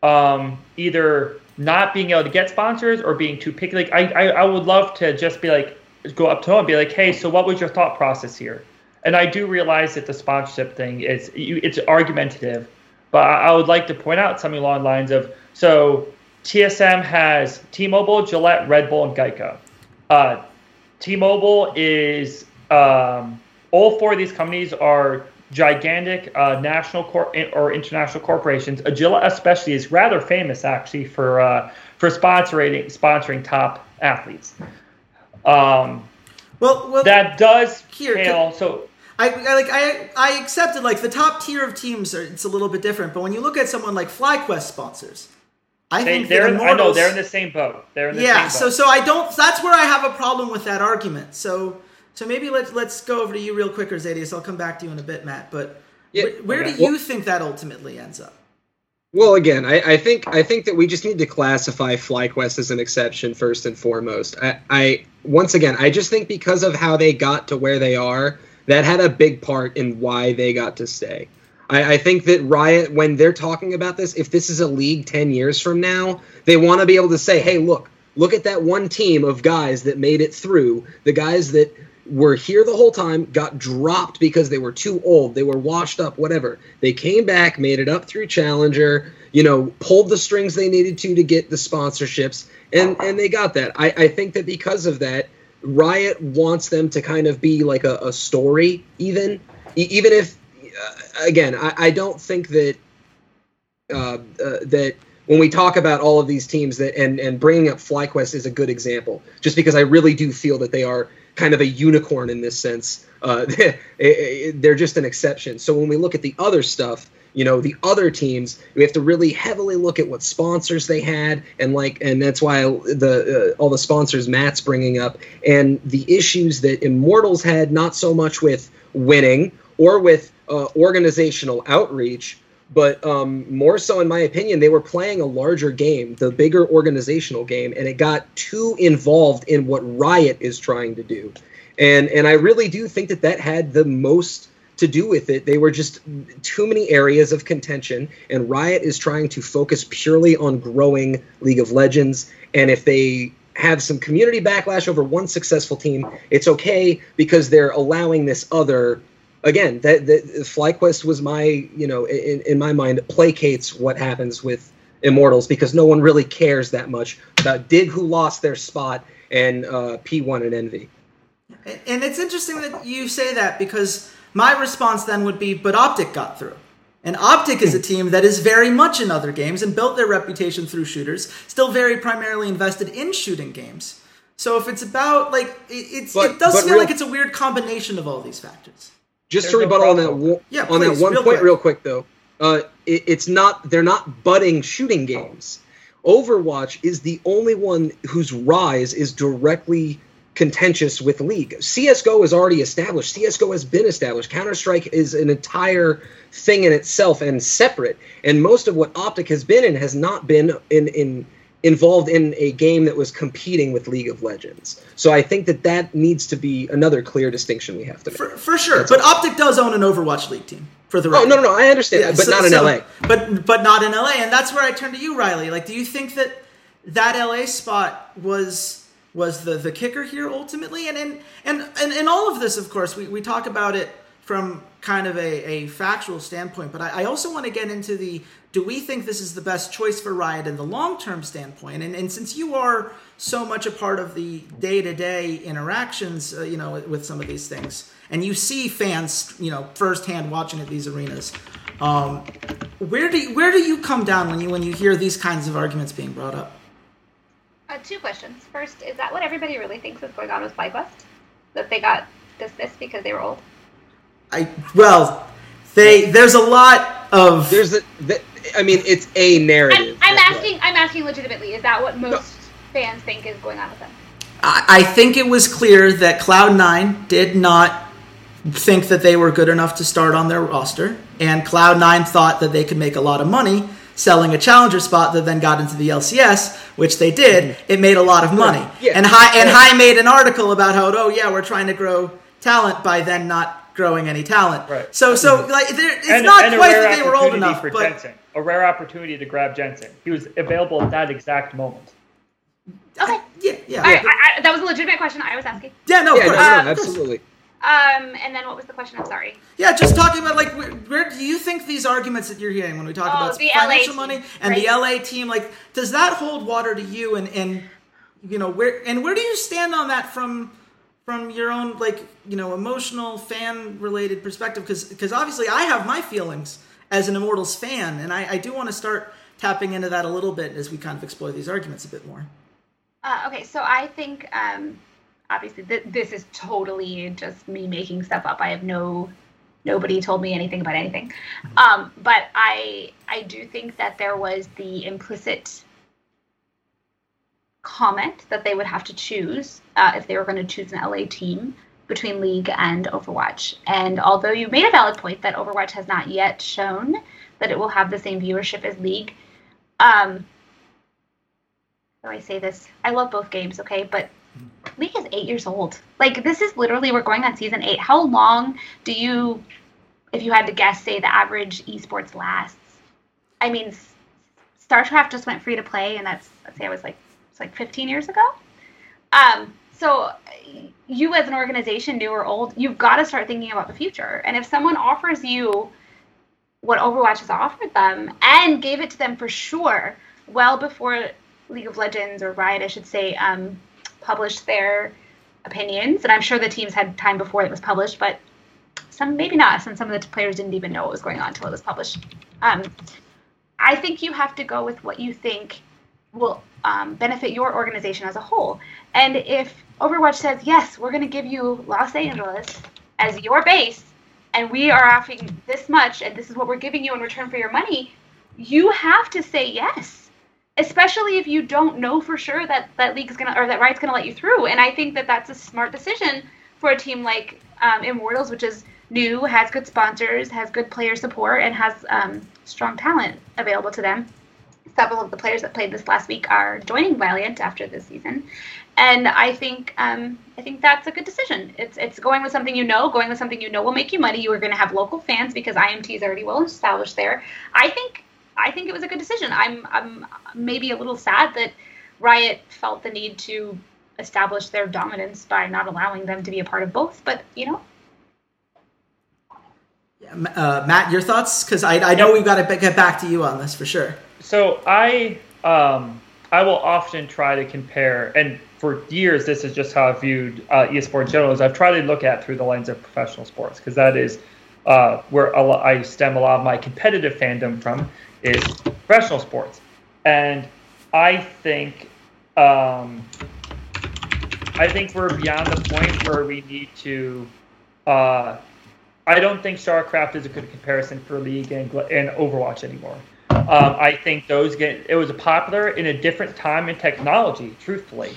um, either not being able to get sponsors or being too picky. Like I, I, I would love to just be like go up to them and be like, hey, so what was your thought process here? And I do realize that the sponsorship thing is it's argumentative, but I would like to point out something along the lines of so TSM has T-Mobile, Gillette, Red Bull, and Geico. Uh, T-Mobile is um, all four of these companies are gigantic uh, national cor- or international corporations. Agila especially is rather famous actually for uh, for sponsoring sponsoring top athletes. Um, well, well, that does here, pale, so. I, I, like I I accepted like the top tier of teams are it's a little bit different, but when you look at someone like FlyQuest sponsors, I they, think they're Immortals, I know they're in the same boat. They're in the yeah. so so I don't. That's where I have a problem with that argument. So so maybe let's let's go over to you real quick, Zadius. I'll come back to you in a bit, Matt. But yeah, where, where okay. do you well, think that ultimately ends up? Well, again, I, I, think I think that we just need to classify FlyQuest as an exception first and foremost. I, I once again, I just think because of how they got to where they are, that had a big part in why they got to stay. I, I think that Riot, when they're talking about this, if this is a league ten years from now, they want to be able to say, "Hey, look, look at that one team of guys that made it through. The guys that were here the whole time, got dropped because they were too old, they were washed up, whatever. They came back, made it up through Challenger, you know, pulled the strings they needed to to get the sponsorships, and and they got that. I, I think that because of that, Riot wants them to kind of be like a, a story, even even if, again, I, I don't think that uh, uh, that when we talk about all of these teams that and and bringing up FlyQuest is a good example, just because I really do feel that they are kind of a unicorn in this sense. Uh, they're just an exception. So when we look at the other stuff, you know, the other teams, we have to really heavily look at what sponsors they had, and like, and that's why the uh, all the sponsors Matt's bringing up, and the issues that Immortals had, not so much with winning or with uh, organizational outreach, but um, more so, in my opinion, they were playing a larger game, the bigger organizational game, and it got too involved in what Riot is trying to do. And and I really do think that that had the most to do with it. They were just too many areas of contention, and Riot is trying to focus purely on growing League of Legends. And if they have some community backlash over one successful team, it's okay because they're allowing this other again, that, that FlyQuest was my, you know, in, in my mind, placates what happens with Immortals because no one really cares that much about Dig who lost their spot and uh, P1 and Envy. And it's interesting that you say that because my response then would be, but Optic got through. And Optic is a team that is very much in other games and built their reputation through shooters, still very primarily invested in shooting games. So if it's about like it, it's but, it does feel real, like it's a weird combination of all these factors. Just There's to rebuttal no on that yeah, on please, that one real point, quick. real quick though, uh, it, it's not they're not budding shooting games. Overwatch is the only one whose rise is directly contentious with League. CS:GO is already established. CS:GO has been established. Counter Strike is an entire thing in itself and separate. And most of what Optic has been in has not been in in involved in a game that was competing with League of Legends. So I think that that needs to be another clear distinction we have to make. For, for sure. That's but all. Optic does own an Overwatch League team. For the oh, record. Oh no no no! I understand yeah, that, but so, not in so, LA. But but not in LA, and that's where I turn to you, Rylea. Like, do you think that that LA spot was was the the kicker here ultimately? And and and and, and all of this, of course, we, we talk about it from kind of a, a factual standpoint, but I, I also want to get into the do we think this is the best choice for Riot in the long term standpoint? And, and since you are so much a part of the day to day interactions, uh, you know, with some of these things, and you see fans, you know, firsthand watching at these arenas, um, where do you, where do you come down when you when you hear these kinds of arguments being brought up? Uh, two questions. First, is that what everybody really thinks is going on with FlyQuest? That they got dismissed because they were old? I well, they there's a lot of there's a the, I mean it's a narrative. I'm, I'm asking what. I'm asking legitimately. Is that what most no. fans think is going on with them? I, I think it was clear that Cloud Nine did not think that they were good enough to start on their roster, and Cloud Nine thought that they could make a lot of money selling a challenger spot that then got into the LCS, which they did. Mm-hmm. It made a lot of money. Yeah. And Hai and Hai made an article about how oh yeah we're trying to grow talent by then not growing any talent. Right. So so mm-hmm. like it's and, not and quite that they were old enough, for but Jensen. a rare opportunity to grab Jensen. He was available at that exact moment. Okay. Yeah, yeah. All right, I, I, that was a legitimate question I was asking. Yeah, no, yeah, no, no, um, absolutely. Um, and then what was the question? I'm sorry. Yeah, just talking about like where, where, do you think these arguments that you're hearing when we talk oh, about financial money and right. the LA team, like, does that hold water to you? And and you know where and where do you stand on that from from your own like you know emotional fan related perspective because because obviously i have my feelings as an immortals fan and i, I do want to start tapping into that a little bit as we kind of explore these arguments a bit more. Uh, okay so i think um, obviously th- this is totally just me making stuff up. I have no nobody told me anything about anything. Mm-hmm. um, but i i do think that there was the implicit comment that they would have to choose uh, if they were going to choose an LA team between League and Overwatch. And although you made a valid point that Overwatch has not yet shown that it will have the same viewership as League, um, how do I say this? I love both games, okay, but League is eight years old. Like this is literally we're going on season eight. How long do you, if you had to guess, say the average esports lasts? I mean, StarCraft just went free to play, and that's let's say I was like it's like 15 years ago. Um, So you as an organization, new or old, you've got to start thinking about the future. And if someone offers you what Overwatch has offered them and gave it to them for sure, well before League of Legends or Riot, I should say, um, published their opinions, and I'm sure the teams had time before it was published, but some maybe not. Some some of the players didn't even know what was going on until it was published. Um, I think you have to go with what you think will um, benefit your organization as a whole. And if Overwatch says, yes, we're going to give you Los Angeles as your base, and we are offering this much, and this is what we're giving you in return for your money, you have to say yes. Especially if you don't know for sure that that league is gonna or that Riot's gonna let you through. And I think that that's a smart decision for a team like um, Immortals, which is new, has good sponsors, has good player support, and has um, strong talent available to them several of the players that played this last week are joining Valiant after this season, and I think um, I think that's a good decision. It's it's going with something you know, going with something you know will make you money. You are going to have local fans because IMT is already well established there. I think I think it was a good decision. I'm I'm maybe a little sad that Riot felt the need to establish their dominance by not allowing them to be a part of both, but you know. Uh, Matt, your thoughts? Because I, I know we've got to get back to you on this for sure so I um, I will often try to compare, and for years this is just how I viewed uh, esports in general. Is I've tried to look at through the lens of professional sports because that is uh, where lot, I stem a lot of my competitive fandom from is professional sports, and I think um, I think we're beyond the point where we need to. Uh, I don't think StarCraft is a good comparison for League and, and Overwatch anymore. Um, I think those get it was popular in a different time in technology. Truthfully,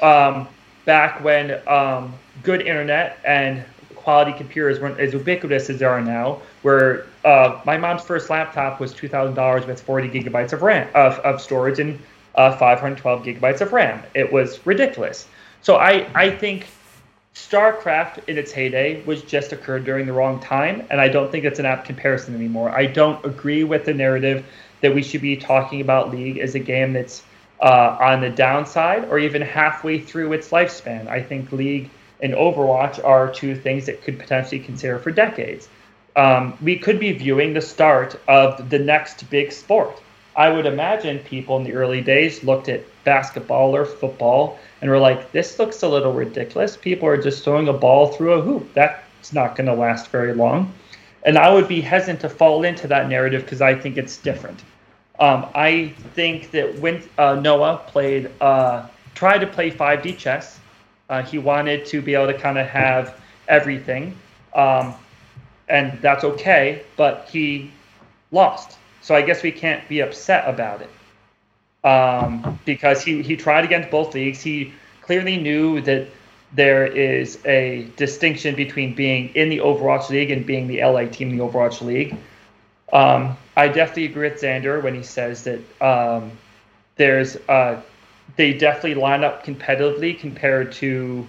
um, back when um, good internet and quality computers weren't as ubiquitous as they are now. Where uh, my mom's first laptop was two thousand dollars with forty gigabytes of RAM of, of storage and uh, 512 gigabytes of RAM. It was ridiculous. So I I think StarCraft in its heyday was just occurred during the wrong time, and I don't think it's an apt comparison anymore. I don't agree with the narrative that we should be talking about League as a game that's uh, on the downside or even halfway through its lifespan. I think League and Overwatch are two things that could potentially consider for decades. Um, we could be viewing the start of the next big sport. I would imagine people in the early days looked at basketball or football and were like, this looks a little ridiculous. People are just throwing a ball through a hoop. That's not going to last very long. And I would be hesitant to fall into that narrative because I think it's different. Um, I think that when uh, Noah played, uh, tried to play 5D chess, uh, he wanted to be able to kind of have everything, um, and that's okay. But he lost, so I guess we can't be upset about it um, because he he tried against both leagues. He clearly knew that there is a distinction between being in the Overwatch League and being the LA team in the Overwatch League. Um, I definitely agree with Xander when he says that um, there's uh, they definitely line up competitively compared to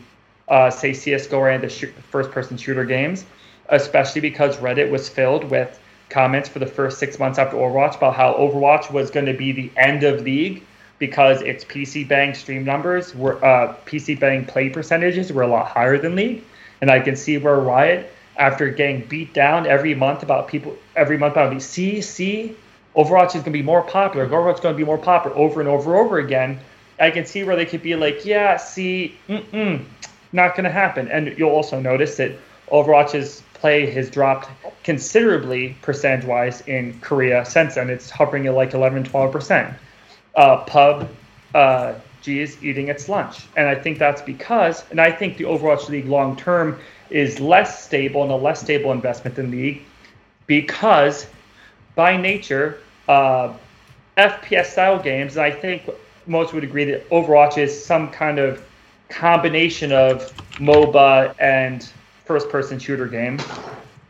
uh, say CS:GO and the sh- first-person shooter games, especially because Reddit was filled with comments for the first six months after Overwatch about how Overwatch was going to be the end of League because its PC bang stream numbers were uh, PC bang play percentages were a lot higher than League, and I can see where Riot after getting beat down every month about people every month about these see see Overwatch is going to be more popular. Overwatch is going to be more popular over and over and over again. I can see where they could be like, yeah, see, mm-mm, not going to happen. And you'll also notice that Overwatch's play has dropped considerably percentage wise in Korea since then. It's hovering at like 11, 12%. Uh, pub, uh, G is eating its lunch. And I think that's because, and I think the Overwatch League long term is less stable and a less stable investment than League because by nature, uh, FPS style games, I think most would agree that Overwatch is some kind of combination of MOBA and first person shooter game.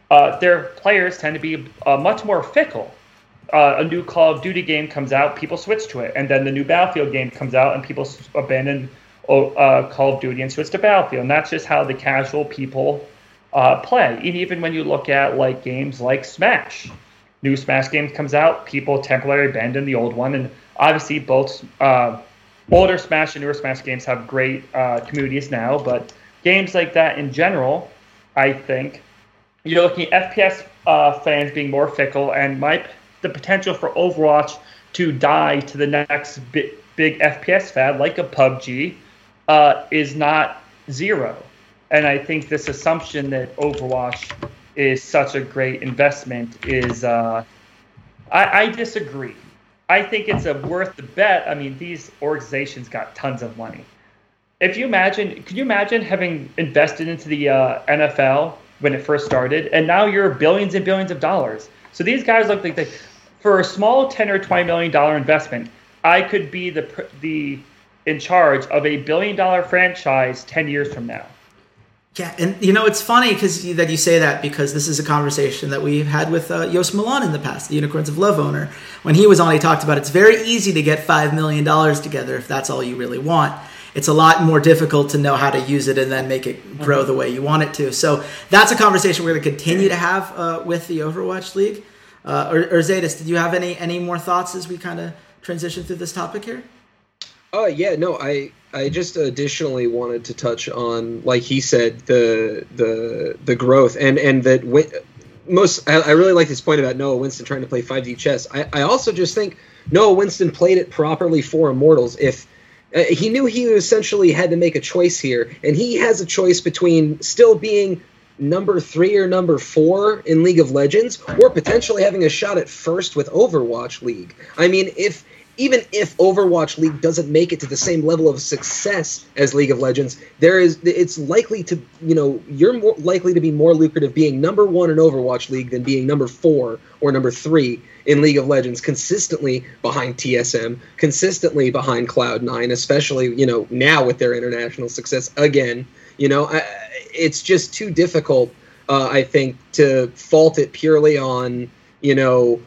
Uh, their players tend to be uh, much more fickle. Uh, a new Call of Duty game comes out, people switch to it, and then the new Battlefield game comes out, and people abandon uh, Call of Duty and switch to Battlefield. And that's just how the casual people uh, play. And even when you look at like games like Smash, new Smash game comes out, people temporarily abandon the old one, and obviously both uh, older Smash and newer Smash games have great uh, communities now, but games like that in general, I think you're looking at FPS uh, fans being more fickle, and my the potential for Overwatch to die to the next big, big FPS fad like a PUBG uh, is not zero. And I think this assumption that Overwatch is such a great investment is, uh, I, I disagree. I think it's a worth the bet. I mean, these organizations got tons of money. If you imagine, could you imagine having invested into the uh, NFL when it first started, and now you're billions and billions of dollars? So these guys look like they, for a small ten or twenty million dollar investment, I could be the the in charge of a billion dollar franchise 10 years from now. Yeah, and you know it's funny because that you say that because this is a conversation that we've had with uh, Joost Milan in the past, the Unicorns of Love owner. When he was on, he talked about it's very easy to get five million dollars together if that's all you really want. It's a lot more difficult to know how to use it and then make it grow the way you want it to. So that's a conversation we're going to continue to have uh, with the Overwatch League. Uh, or, Orzaidus, did you have any any more thoughts as we kind of transition through this topic here? Oh yeah, no, I I just additionally wanted to touch on, like he said, the the the growth and and that most I, I really like this point about Noah Whinston trying to play 5D chess. I, I also just think Noah Whinston played it properly for Immortals. If uh, he knew he essentially had to make a choice here, and he has a choice between still being number three or number four in League of Legends, or potentially having a shot at first with Overwatch League. I mean, if even if Overwatch League doesn't make it to the same level of success as League of Legends, there is it's likely to you know you're more likely to be more lucrative being number one in Overwatch League than being number four or number three in League of Legends, consistently behind TSM, consistently behind Cloud Nine, especially you know now with their international success again. You know, I, it's just too difficult, uh, I think, to fault it purely on you know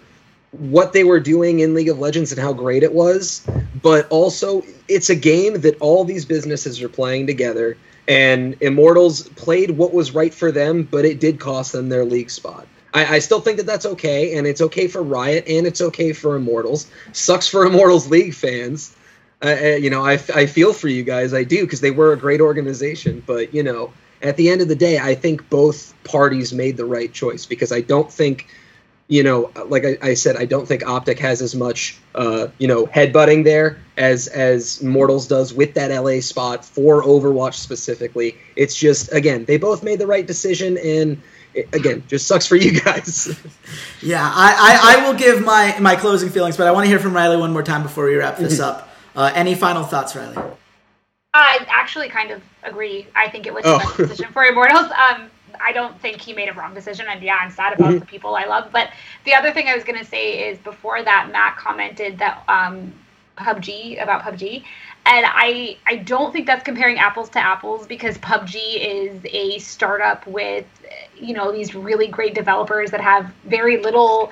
what they were doing in League of Legends and how great it was, but also it's a game that all these businesses are playing together. And Immortals played what was right for them, but it did cost them their league spot. I, I still think that that's okay, and it's okay for Riot, and it's okay for Immortals. Sucks for Immortals League fans. Uh, you know, I, I feel for you guys, I do, because they were a great organization. But you know, at the end of the day, I think both parties made the right choice because I don't think you know, like I, I, said, I don't think Optic has as much, uh, you know, headbutting there as as Mortals does with that LA spot for Overwatch specifically. It's just again, they both made the right decision, and it, again, just sucks for you guys. yeah, I, I, I, will give my my closing feelings, but I want to hear from Rylea one more time before we wrap this mm-hmm. up. Uh, any final thoughts, Rylea? I actually kind of agree. I think it was the oh. best decision for Immortals. Um, I don't think he made a wrong decision. And yeah, I'm sad about mm-hmm. the people I love. But the other thing I was going to say is before that, Matt commented that um, PUBG about PUBG. And I, I don't think that's comparing apples to apples because PUBG is a startup with, you know, these really great developers that have very little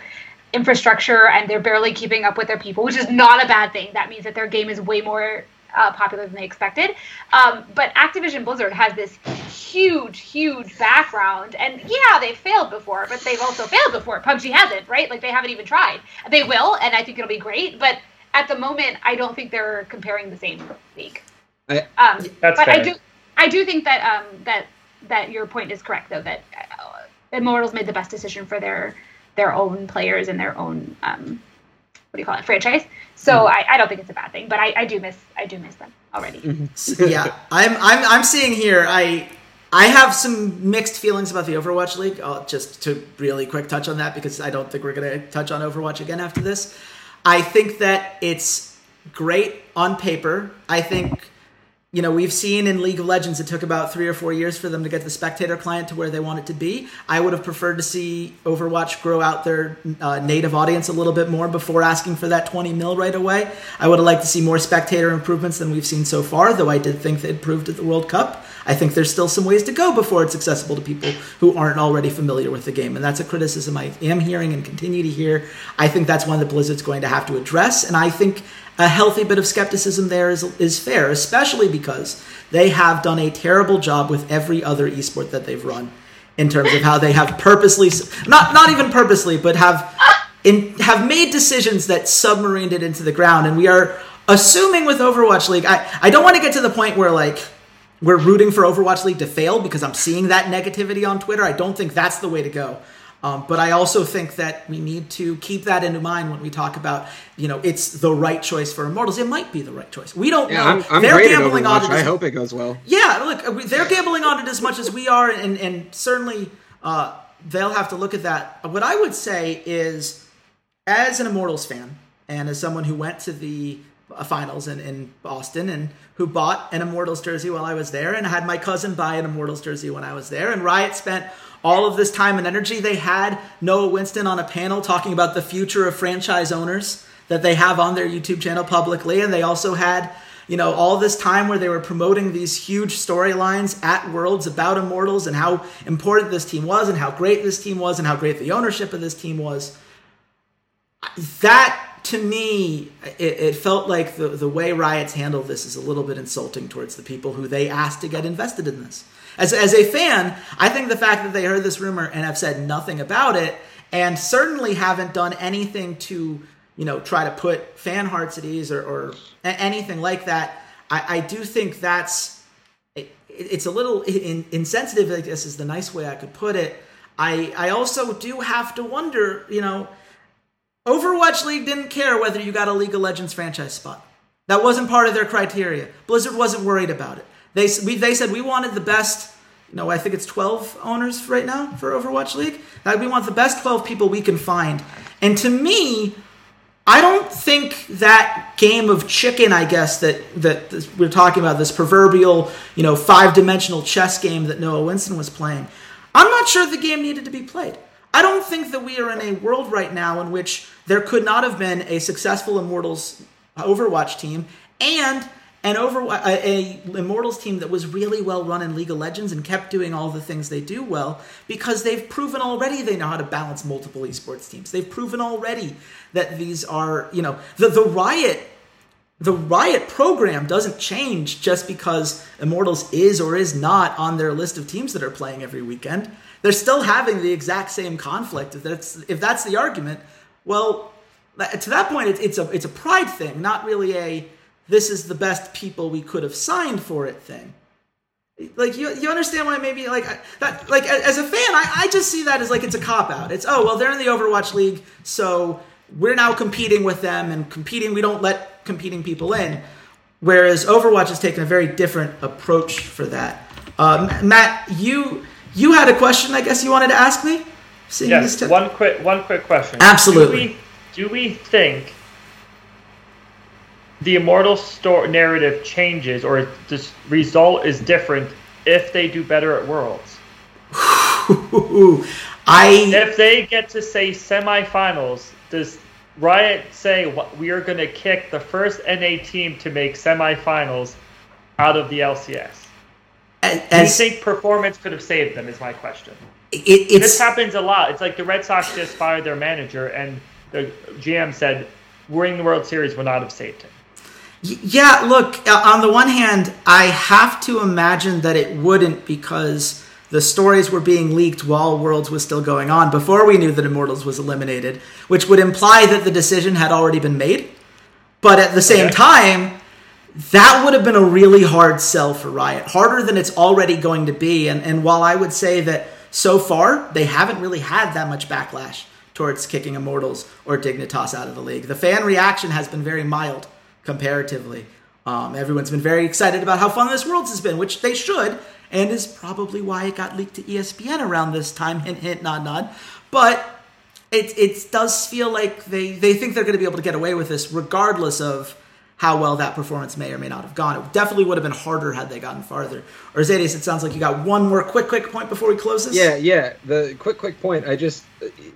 infrastructure and they're barely keeping up with their people, which is not a bad thing. That means that their game is way more uh, popular than they expected. Um, but Activision Blizzard has this huge, huge background, and yeah, they've failed before, but they've also failed before. PUBG hasn't, right? Like they haven't even tried. They will, and I think it'll be great. But at the moment, I don't think they're comparing the same league. I, um, but fair. I do, I do think that um, that that your point is correct, though. That uh, Immortals made the best decision for their their own players and their own um, what do you call it franchise. So mm-hmm. I, I, don't think it's a bad thing, but I, I do miss I do miss them already. Mm-hmm. yeah, I'm I'm I'm seeing here. I I have some mixed feelings about the Overwatch League. I'll just to really quick touch on that because I don't think we're going to touch on Overwatch again after this. I think that it's great on paper. I think you know, we've seen in League of Legends it took about three or four years for them to get the spectator client to where they want it to be. I would have preferred to see Overwatch grow out their uh, native audience a little bit more before asking for that 20 mil right away. I would have liked to see more spectator improvements than we've seen so far, though I did think they improved at the World Cup. I think there's still some ways to go before it's accessible to people who aren't already familiar with the game. And that's a criticism I am hearing and continue to hear. I think that's one that Blizzard's going to have to address. And I think a healthy bit of skepticism there is, is fair, especially because they have done a terrible job with every other esport that they've run in terms of how they have purposely, not not even purposely, but have in, have made decisions that submarined it into the ground. And we are assuming with Overwatch League, I, I don't want to get to the point where like we're rooting for Overwatch League to fail because I'm seeing that negativity on Twitter. I don't think that's the way to go. Um, but I also think that we need to keep that into mind when we talk about, you know, it's the right choice for Immortals. It might be the right choice. We don't Yeah, know. I'm, I'm They're gambling on it. I hope it goes well. yeah, look, they're gambling on it as much as we are, and, and certainly uh, they'll have to look at that. What I would say is, as an Immortals fan, and as someone who went to the Uh, finals in, in Boston and who bought an Immortals jersey while I was there, and had my cousin buy an Immortals jersey when I was there, and Riot spent all of this time and energy. They had Noah Whinston on a panel talking about the future of franchise owners that they have on their YouTube channel publicly, and they also had you know all this time where they were promoting these huge storylines at Worlds about Immortals and how important this team was and how great this team was and how great the ownership of this team was. That to me, it, it felt like the the way Riot's handled this is a little bit insulting towards the people who they asked to get invested in this. As as a fan, I think the fact that they heard this rumor and have said nothing about it, and certainly haven't done anything to you know try to put fan hearts at ease or, or anything like that, I, I do think that's it, it's a little in, insensitive. I guess is the nice way I could put it. I I also do have to wonder, you know, Overwatch League didn't care whether you got a League of Legends franchise spot. That wasn't part of their criteria. Blizzard wasn't worried about it. They we, they said we wanted the best. You know, I think it's 12 owners right now for Overwatch League. Like, we want the best 12 people we can find. And to me, I don't think that game of chicken, I guess that that this, we're talking about this proverbial, you know, five-dimensional chess game that Noah Whinston was playing. I'm not sure the game needed to be played. I don't think that we are in a world right now in which there could not have been a successful Immortals Overwatch team and an Overwatch uh, a, a Immortals team that was really well run in League of Legends and kept doing all the things they do well because they've proven already they know how to balance multiple esports teams. They've proven already that these are, you know, the the Riot the Riot program doesn't change just because Immortals is or is not on their list of teams that are playing every weekend. They're still having the exact same conflict. If that's if that's the argument, well, to that point, it's, it's a it's a pride thing, not really a this is the best people we could have signed for it thing. Like you, you understand why maybe like that like as a fan, I, I just see that as like it's a cop out. It's oh well they're in the Overwatch League, so we're now competing with them and competing. We don't let competing people in. Whereas Overwatch has taken a very different approach for that. Um, Matt, you you had a question, I guess you wanted to ask me. Seeing Yes. t- One quick one quick question. Absolutely. Do we, do we think the immortal story narrative changes or this result is different if they do better at worlds? I If they get to say semifinals, does Riot say we are going to kick the first NA team to make semifinals out of the LCS? Do you think performance could have saved them? Is my question. it, This happens a lot. It's like the Red Sox just fired their manager, and the GM said, "Winning the World Series would not have saved him." Yeah, look, uh, on the one hand, I have to imagine that it wouldn't because the stories were being leaked while Worlds was still going on before we knew that Immortals was eliminated, which would imply that the decision had already been made. But at the same Okay. time, that would have been a really hard sell for Riot, harder than it's already going to be. And, and while I would say that so far they haven't really had that much backlash towards kicking Immortals or Dignitas out of the league, the fan reaction has been very mild comparatively. Um, everyone's been very excited about how fun this Worlds has been, which they should, and is probably why it got leaked to ESPN around this time. Hint, hint, nod, nod. But it it does feel like they they think they're going to be able to get away with this, regardless of how well that performance may or may not have gone. It definitely would have been harder had they gotten farther. Orzaidus, it sounds like you got one more quick quick point before we close this. Yeah, yeah. The quick, quick point. I just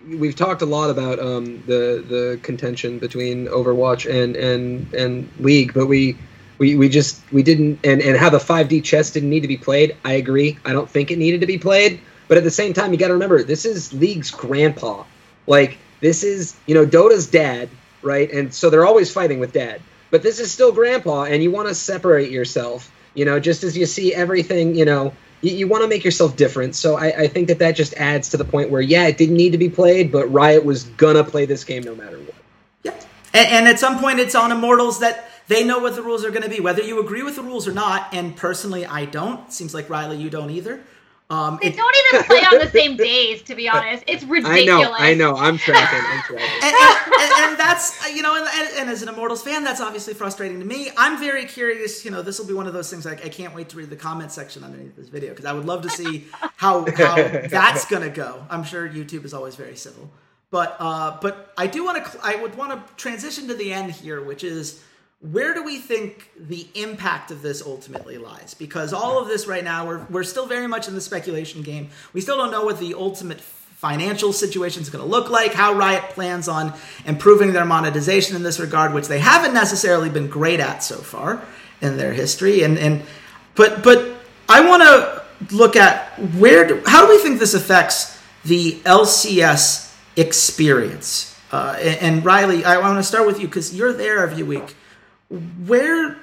we've talked a lot about um, the the contention between Overwatch and and and League, but we we, we just we didn't and and how the 5D chess didn't need to be played. I agree. I don't think it needed to be played, but at the same time, you got to remember this is League's grandpa. Like this is you know Dota's dad, right? And so they're always fighting with dad. But this is still grandpa, and you want to separate yourself. You know, just as you see everything, you know, you, you want to make yourself different. So I, I think that that just adds to the point where, yeah, it didn't need to be played, but Riot was gonna play this game no matter what. Yeah. And, and at some point, it's on Immortals that They know what the rules are going to be, whether you agree with the rules or not. And personally, I don't. Seems like Rylea, you don't either. Um, they it, don't even play on the same days, to be honest. It's ridiculous. I know, I know. I'm tracking. I'm tracking. and, and, and, that's you know, and, and, as an Immortals fan, that's obviously frustrating to me. I'm very curious. You know, this will be one of those things. Like, I can't wait to read the comment section underneath this video because I would love to see how how that's gonna go. I'm sure YouTube is always very civil, but uh, but I do want to. I would want to transition to the end here, which is where do we think the impact of this ultimately lies? Because all of this right now, we're, we're still very much in the speculation game. We still don't know what the ultimate financial situation is going to look like, how Riot plans on improving their monetization in this regard, which they haven't necessarily been great at so far in their history. And, and but but I want to look at where do, how do we think this affects the LCS experience? Uh, and, and Rylea, I want to start with you because you're there every week where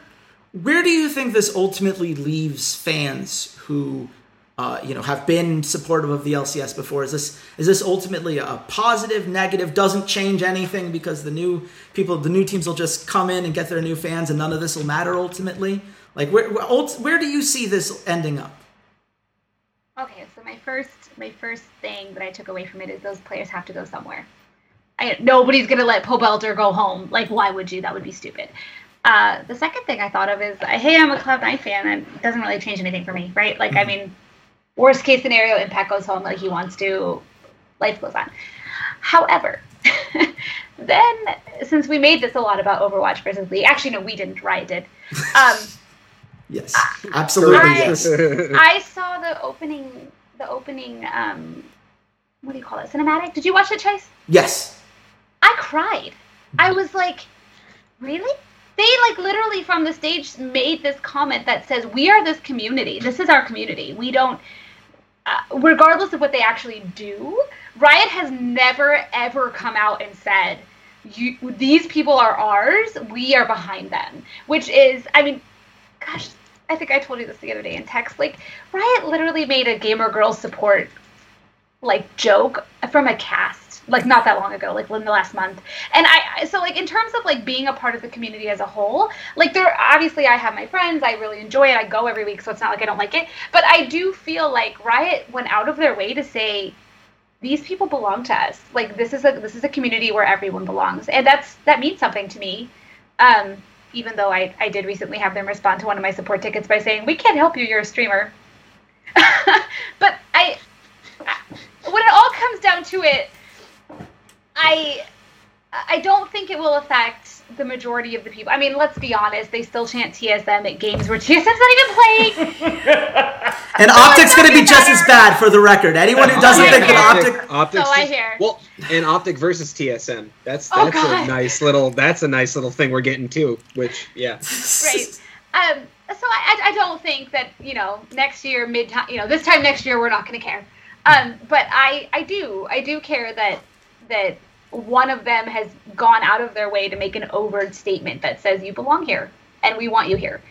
where do you think this ultimately leaves fans who uh, you know have been supportive of the LCS before? Is this is this ultimately a positive, negative? Doesn't change anything because the new people, the new teams will just come in and get their new fans, and none of this will matter ultimately. Like where where, where do you see this ending up? Okay, so my first my first thing that I took away from it is those players have to go somewhere. I, nobody's gonna let Pobelter go home. Like, why would you? That would be stupid. Uh, the second thing I thought of is, hey, I'm a Cloud9 fan, and it doesn't really change anything for me, right? Like, mm-hmm. I mean, worst case scenario, Impact goes home like he wants to, life goes on. However, then since we made this a lot about Overwatch versus League, actually no, we didn't. Riot did. Um, yes, absolutely. I, yes. I saw the opening, the opening. Um, what do you call it? Cinematic. Did you watch it, Chase? Yes. I cried. I was like, really? They like literally from the stage made this comment that says we are this community. This is our community. We don't uh, regardless of what they actually do riot has never ever come out and said you, these people are ours. We are behind them. Which is i mean gosh i think i told you this the other day in text. Like riot literally made a gamer girl support like joke from a cast like not that long ago, like in the last month. And I so like in terms of like being a part of the community as a whole, like there obviously I have my friends, I really enjoy it. I go every week, so it's not like I don't like it. But I do feel like Riot went out of their way to say these people belong to us. Like this is a this is a community where everyone belongs. And that's that means something to me. Um even though I, I did recently have them respond to one of my support tickets by saying, We can't help you, you're a streamer. but I when it all comes down to it, I I don't think it will affect the majority of the people. I mean, let's be honest, they still chant TSM at games where TSM's not even playing. and Optic's going to be just as bad for the record. Anyone who doesn't think that Optic, Optic, so I hear. Well, and Optic versus TSM. That's oh, that's oh, a nice little that's a nice little thing we're getting to. Which yeah. Right. Um. So I I don't think that you know next year mid time you know this time next year we're not going to care. Um. But I I do I do care that that one of them has gone out of their way to make an overt statement that says you belong here and we want you here.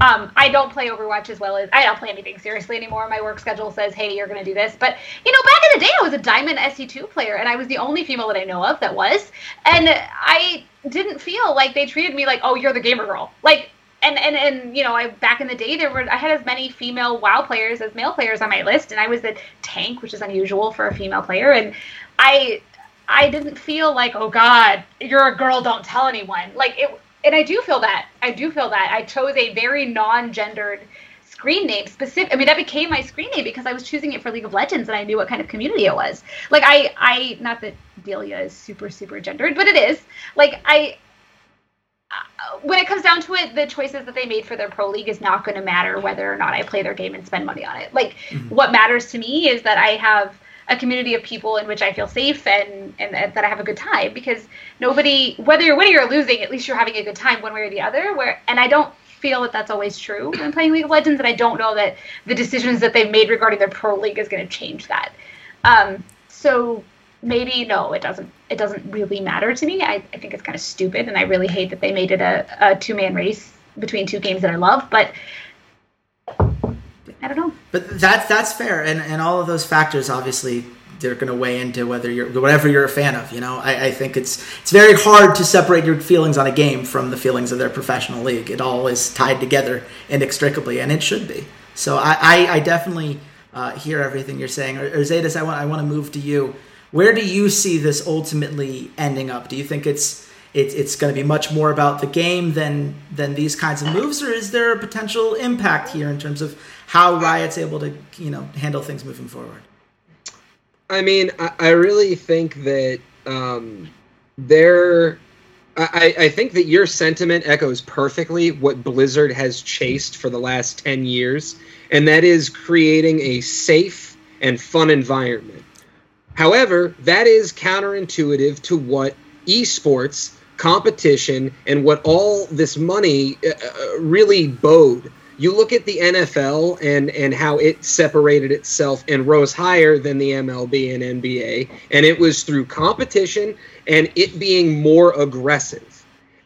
Um, I don't play Overwatch as well as I don't play anything seriously anymore. My work schedule says, "Hey, you're going to do this." But you know, back in the day, I was a Diamond SC2 player, and I was the only female that I know of that was, and I didn't feel like they treated me like, "Oh, you're the gamer girl." Like, and and and you know, I back in the day, there were I had as many female WoW players as male players on my list, and I was the tank, which is unusual for a female player, and I I didn't feel like, oh God, you're a girl, don't tell anyone. Like it, and I do feel that. I do feel that. I chose a very non-gendered screen name specific. I mean, that became my screen name because I was choosing it for League of Legends and I knew what kind of community it was. Like I, I not that Delia is super super gendered, but it is. Like I, uh, when it comes down to it, the choices that they made for their pro league is not going to matter whether or not I play their game and spend money on it. Like, mm-hmm. what matters to me is that I have a community of people in which I feel safe and, and, and that I have a good time because nobody, whether you're winning or losing, at least you're having a good time one way or the other. Where and I don't feel that that's always true when playing League of Legends, and I don't know that the decisions that they've made regarding their pro league is going to change that. Um, so maybe no, it doesn't. It doesn't really matter to me. I, I think it's kind of stupid, and I really hate that they made it a, a two man race between two games that I love. But I don't know. But that's that's fair, and and all of those factors obviously they're going to weigh into whether you're whatever you're a fan of. You know, I, I, think it's it's very hard to separate your feelings on a game from the feelings of their professional league. It all is tied together inextricably, and it should be. So I, I, I definitely uh, hear everything you're saying. Or, or I want I want to move to you. Where do you see this ultimately ending up? Do you think it's it, it's going to be much more about the game than than these kinds of moves, or is there a potential impact here in terms of how Riot's able to you know handle things moving forward? I mean, I, I really think that um, there. I, I think that your sentiment echoes perfectly what Blizzard has chased for the last 10 years, and that is creating a safe and fun environment. However, that is counterintuitive to what esports competition and what all this money uh, uh, really bode. You look at the NFL and and how it separated itself and rose higher than the MLB and NBA, and it was through competition and it being more aggressive.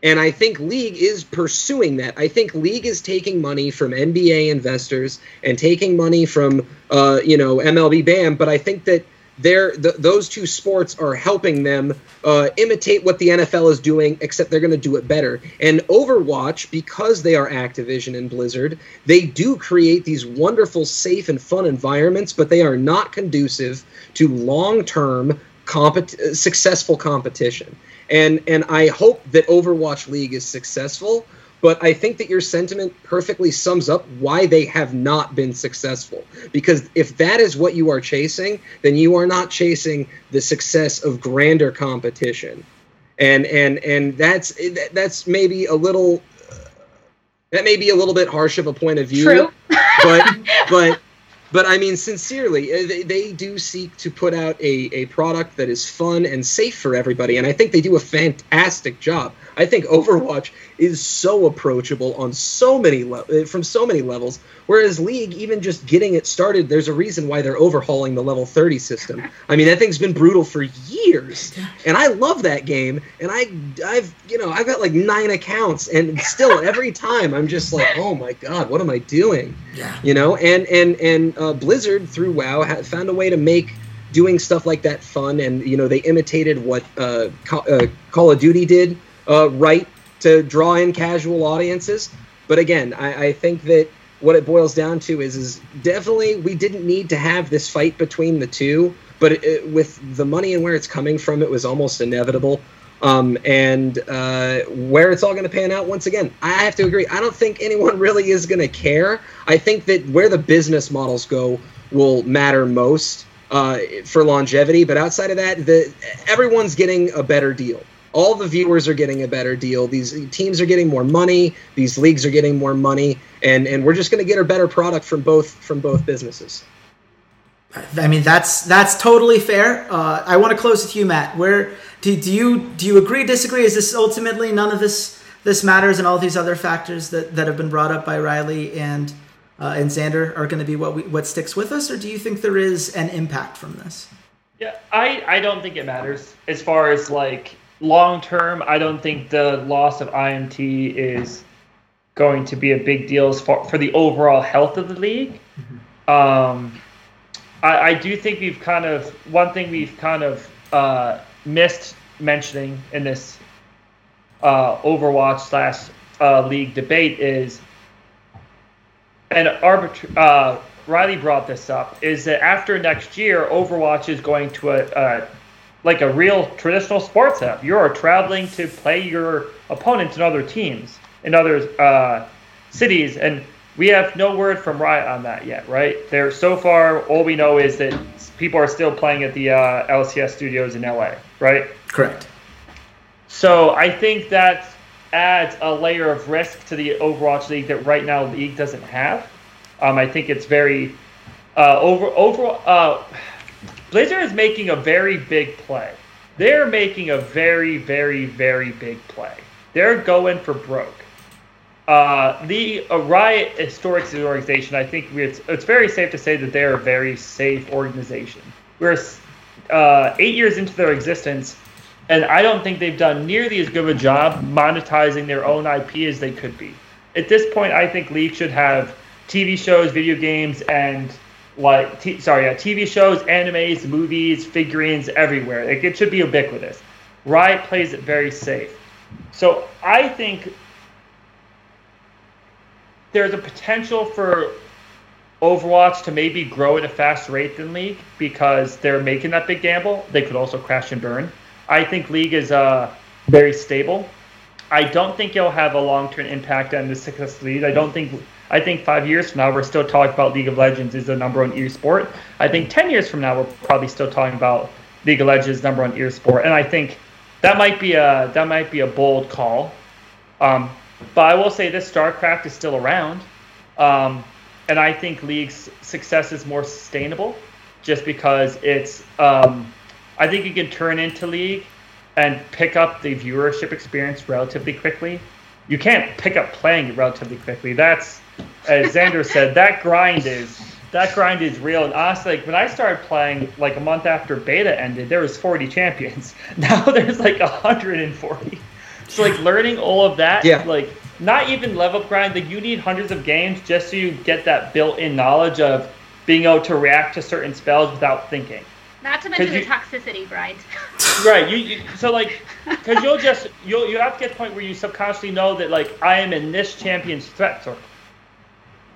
And I think League is pursuing that. I think League is taking money from NBA investors and taking money from, uh, you know, MLB BAM. But I think that they're the, those two sports are helping them uh, imitate what the NFL is doing, except they're going to do it better. And Overwatch, because they are Activision and Blizzard, they do create these wonderful, safe, and fun environments, but they are not conducive to long-term compet- successful competition. And and I hope that Overwatch League is successful but I think that your sentiment perfectly sums up why they have not been successful. Because if that is what you are chasing, then you are not chasing the success of grander competition, and and and that's that's maybe a little that may be a little bit harsh of a point of view. True. but but but I mean, sincerely, uh, they, they do seek to put out a, a product that is fun and safe for everybody, and I think they do a fantastic job. I think Overwatch is so approachable on so many le- uh, from so many levels. Whereas League, even just getting it started, there's a reason why they're overhauling the level 30 system. I mean, that thing's been brutal for years, and I love that game. And I, I've, you know, I've got like nine accounts, and still every time I'm just like, oh my god, what am I doing? Yeah. You know, and and and uh, Blizzard through WoW found a way to make doing stuff like that fun, and you know, they imitated what uh, Call, uh, Call of Duty did uh, right to draw in casual audiences. But again, I, I think that what it boils down to is is definitely we didn't need to have this fight between the two, but it, it, with the money and where it's coming from, it was almost inevitable. Um, and uh, where it's all going to pan out, once again, I have to agree. I don't think anyone really is going to care. I think that where the business models go will matter most uh, for longevity. But outside of that, the everyone's getting a better deal all the viewers are getting a better deal. These teams are getting more money. These leagues are getting more money, and and we're just going to get a better product from both from both businesses. I mean that's that's totally fair. Uh, I want to close with you, Matt. Where do, do you do you agree? Disagree? Is this ultimately none of this this matters, and all these other factors that, that have been brought up by Rylea and uh, and Xander are going to be what we, what sticks with us, or do you think there is an impact from this? Yeah, I I don't think it matters as far as like long term, I don't think the loss of IMT is going to be a big deal for, for the overall health of the league. Mm-hmm. Um, I, I, do think we've kind of one thing we've kind of uh, missed mentioning in this uh, Overwatch slash uh, league debate is, and arbitra- uh, Rylea brought this up, is that after next year, Overwatch is going to a, a like a real traditional sports app. You are traveling to play your opponents in other teams in other uh, cities, and we have no word from Riot on that yet, right? There, so far, all we know is that people are still playing at the uh, LCS studios in LA, right? Correct. So I think that adds a layer of risk to the Overwatch League that right now the League doesn't have. Um, I think it's very uh, over over. Uh, Blizzard is making a very big play. They're making a very, very, very big play. They're going for broke. Uh, the uh, Riot Historics organization, I think it's, it's very safe to say that they're a very safe organization. We're uh, eight years into their existence, and I don't think they've done nearly as good a job monetizing their own IP as they could be. At this point, I think League should have TV shows, video games, and like t- sorry, yeah, TV shows, animes, movies, figurines, everywhere. Like it should be ubiquitous. Riot plays it very safe. So I think there's a potential for Overwatch to maybe grow at a faster rate than League because they're making that big gamble. They could also crash and burn. I think League is uh, very stable. I don't think it'll have a long-term impact on the success of League. I don't think. I think five years from now we're still talking about League of Legends is the number one e-sport. I think ten years from now we're probably still talking about League of Legends number one e-sport, and I think that might be a that might be a bold call. Um, but I will say this: StarCraft is still around, um, and I think League's success is more sustainable, just because it's. Um, I think you can turn into League and pick up the viewership experience relatively quickly. You can't pick up playing relatively quickly. That's, as Xander said, that grind is that grind is real. And honestly, like when I started playing, like a month after beta ended, there was 40 champions. Now there's like 140. So like learning all of that, Yeah. like not even level up grind. Like you need hundreds of games just so you get that built-in knowledge of being able to react to certain spells without thinking. Not to mention Could the toxicity grind. Right. You, you so like because you'll just you'll you have to get to the point where you subconsciously know that like I am in this champion's threat circle.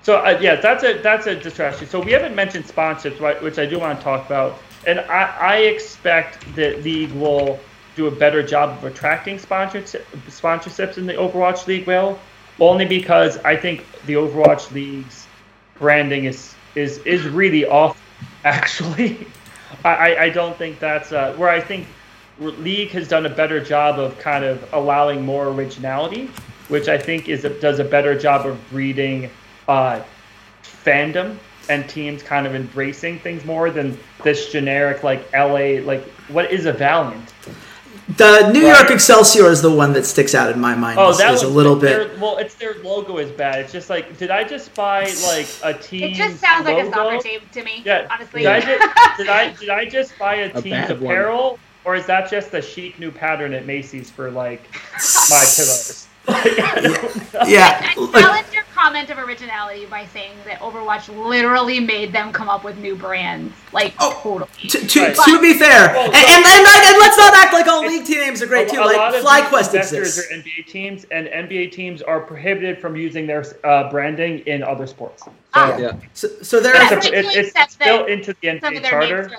So uh, yeah, that's a that's a distraction. So we haven't mentioned sponsorships, right, which I do want to talk about, and I, I expect that league will do a better job of attracting sponsorship, sponsorships in the Overwatch League will, only because I think the Overwatch League's branding is is is really off. Actually, I, I- I don't think that's uh, where I think League has done a better job of kind of allowing more originality, which I think is a, does a better job of breeding uh, fandom and teams kind of embracing things more than this generic like LA like what is a Valiant? The New Right. York Excelsior is the one that sticks out in my mind. Oh, is, that is was a little their- bit. Well, it's their logo is bad. It's just like, did I just buy like a team? It just sounds like a logo? soccer team to me. Yeah. honestly. Did I just did I did I just buy a, A team's bad one. apparel, or is that just the chic new pattern at Macy's for like my pillows? Like, I don't know. Yeah, I like, challenge your comment of originality by saying that Overwatch literally made them come up with new brands. Like Oh, totally. to, to, Right. to be fair, Well, and, so- and, and, and let's not act like all league team names are great a, too. a Like FlyQuest these investors exists. are NBA teams, and NBA teams are prohibited from using their uh, branding in other sports. So Ah. Yeah. So, so there Yeah, is it's, so a, it's, it's built into the Some NBA of their charter. names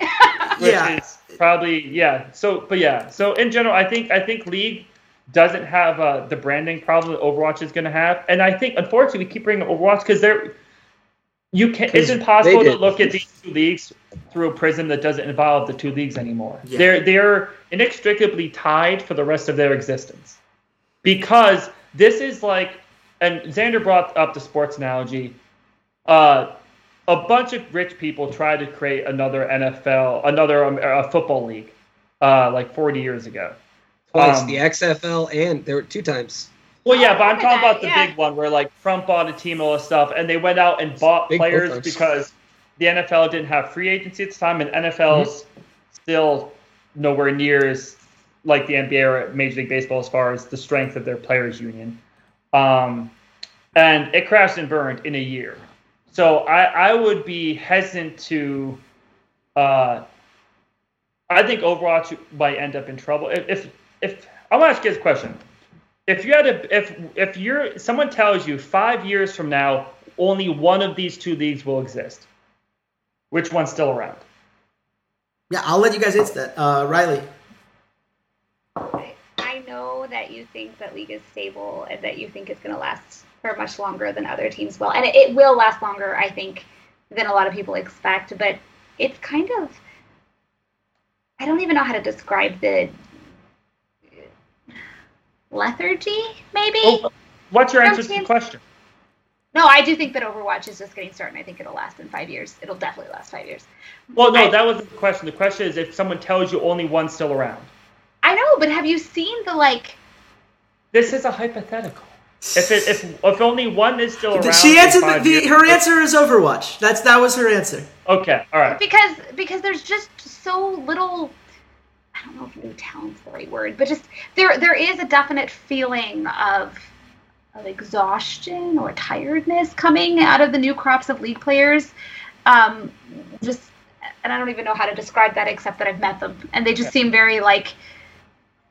are Yeah. is probably yeah. So, but yeah. So in general, I think I think League doesn't have uh, the branding problem that Overwatch is going to have, and I think unfortunately we keep bringing up Overwatch because they're you can. It's 'Cause impossible to look at these two leagues through a prism that doesn't involve the two leagues anymore. Yeah. They're they're inextricably tied for the rest of their existence because this is like, and Xander brought up the sports analogy. Uh, a bunch of rich people tried to create another NFL, another um, uh, football league, uh, like 40 years ago. Twice Um, the XFL and there were two times. Well, yeah, but I'm talking about the yeah. big one where like Trump bought a team and all this stuff, and they went out and bought Big players footballs. because the NFL didn't have free agency at the time, and NFL's still nowhere near as like the NBA or Major League Baseball as far as the strength of their players' union. Um, and it crashed and burned in a year. So I, I would be hesitant to. Uh, I think Overwatch might end up in trouble if if, if I want to ask you this question: If you had a if if you're someone tells you five years from now only one of these two leagues will exist, which one's still around? yeah, I'll let you guys answer that. Uh, Rylea. I, I know that you think that league is stable and that you think it's going to last for much longer than other teams will, and it, it will last longer, I think, than a lot of people expect. But it's kind of I don't even know how to describe the lethargy, maybe. Oh, what's your Some answer to the question? No, I do think that Overwatch is just getting started. and I think it'll last in five years. It'll definitely last five years. Well, no, I- that wasn't the question. The question is if someone tells you only one's still around. I know, but have you seen the like? This is a hypothetical. If it, if if only one is still around, She answered the, five the years- her answer is Overwatch. That's that was her answer. Okay, all right. because because there's just so little I don't know if new talent's the right word, but just there there is a definite feeling of of exhaustion or tiredness coming out of the new crops of league players. Um, just, and I don't even know how to describe that except that I've met them, and they just seem very like.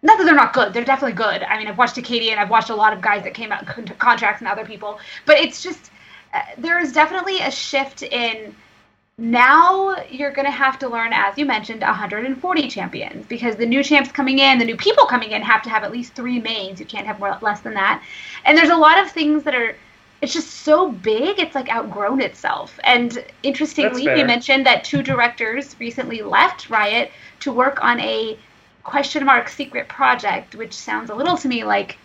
Not that they're not good; they're definitely good. I mean, I've watched Acadian, I've watched a lot of guys that came out contracts and other people, but it's just uh, there is definitely a shift in now you're going to have to learn, as you mentioned, 140 champions because the new champs coming in, the new people coming in have to have at least three mains. You can't have more, less than that. And there's a lot of things that are, it's just so big, it's like outgrown itself. And interestingly, you mentioned that two directors recently left Riot to work on a question mark secret project, which sounds a little to me like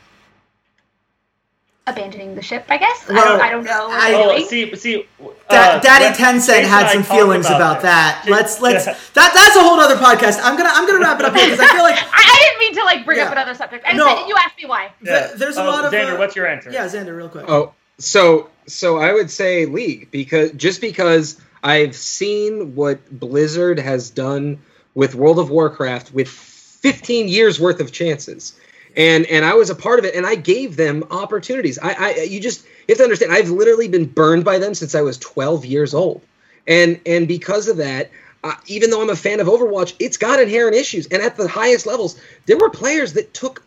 abandoning the ship, I guess. Well, I, don't, I don't know. I, oh, see, see, uh, da- Daddy Tencent had some feelings about, about that. Let's let's that that's a whole other podcast. I'm gonna I'm gonna wrap it up here because I feel like I, I, didn't mean to like bring yeah. up another subject. I no. you asked me why. Yeah. There's a oh, lot of Xander. Uh, what's your answer? Yeah, Xander, real quick. Oh, so so I would say League because just because I've seen what Blizzard has done with World of Warcraft with 15 years worth of chances and and I was a part of it, and I gave them opportunities. I, I you just you have to understand. I've literally been burned by them since I was 12 years old, and and because of that, uh, even though I'm a fan of Overwatch, it's got inherent issues. And at the highest levels, there were players that took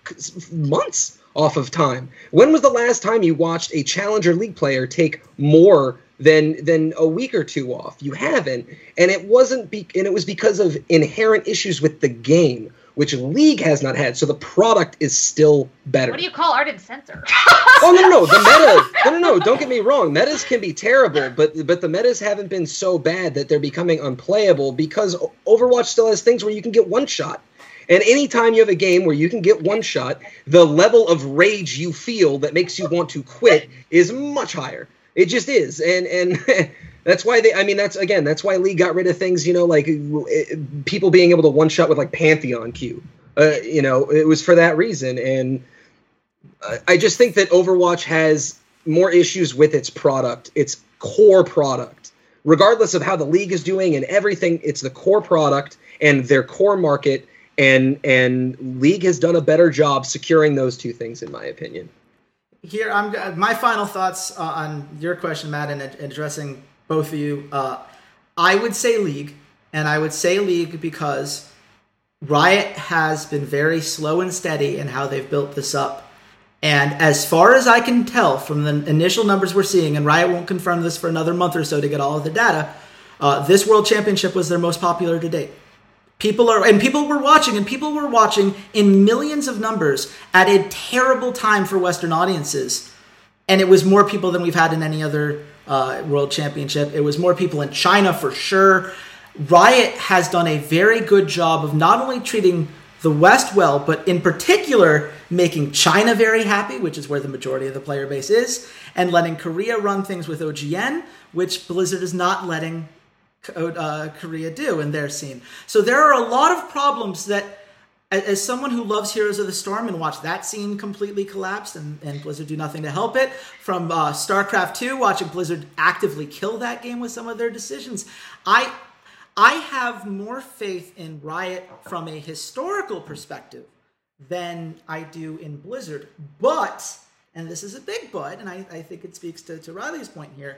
months off of time. When was the last time you watched a Challenger League player take more than than a week or two off? You haven't, and it wasn't. Be, and it was because of inherent issues with the game which League has not had. So the product is still better. What do you call Ardent Censer? oh no, no, no, the meta. No, no, no. Don't get me wrong. Metas can be terrible, but but the metas haven't been so bad that they're becoming unplayable because Overwatch still has things where you can get one shot. And anytime you have a game where you can get one shot, the level of rage you feel that makes you want to quit is much higher. It just is. And and That's why they. I mean, that's again. That's why Lee got rid of things. You know, like it, people being able to one shot with like Pantheon Q. Uh, you know, it was for that reason. And I just think that Overwatch has more issues with its product, its core product, regardless of how the league is doing and everything. It's the core product and their core market. And and league has done a better job securing those two things, in my opinion here i'm my final thoughts uh, on your question matt and addressing both of you. Uh, I would say League, and I would say League because Riot has been very slow and steady in how they've built this up. And as far as I can tell from the initial numbers we're seeing, and Riot won't confirm this for another month or so to get all of the data, uh, this World Championship was their most popular to date. People are, and people were watching, and people were watching in millions of numbers at a terrible time for Western audiences. And it was more people than we've had in any other uh, World Championship. It was more people in China for sure. Riot has done a very good job of not only treating the West well, but in particular making China very happy, which is where the majority of the player base is, and letting Korea run things with OGN, which Blizzard is not letting uh, Korea do in their scene. So there are a lot of problems that as someone who loves Heroes of the Storm and watched that scene completely collapse and, and Blizzard do nothing to help it, from uh, StarCraft 2, watching Blizzard actively kill that game with some of their decisions, I I have more faith in Riot from a historical perspective than I do in Blizzard. But, and this is a big but, and I, I think it speaks to, to Rylea's point here,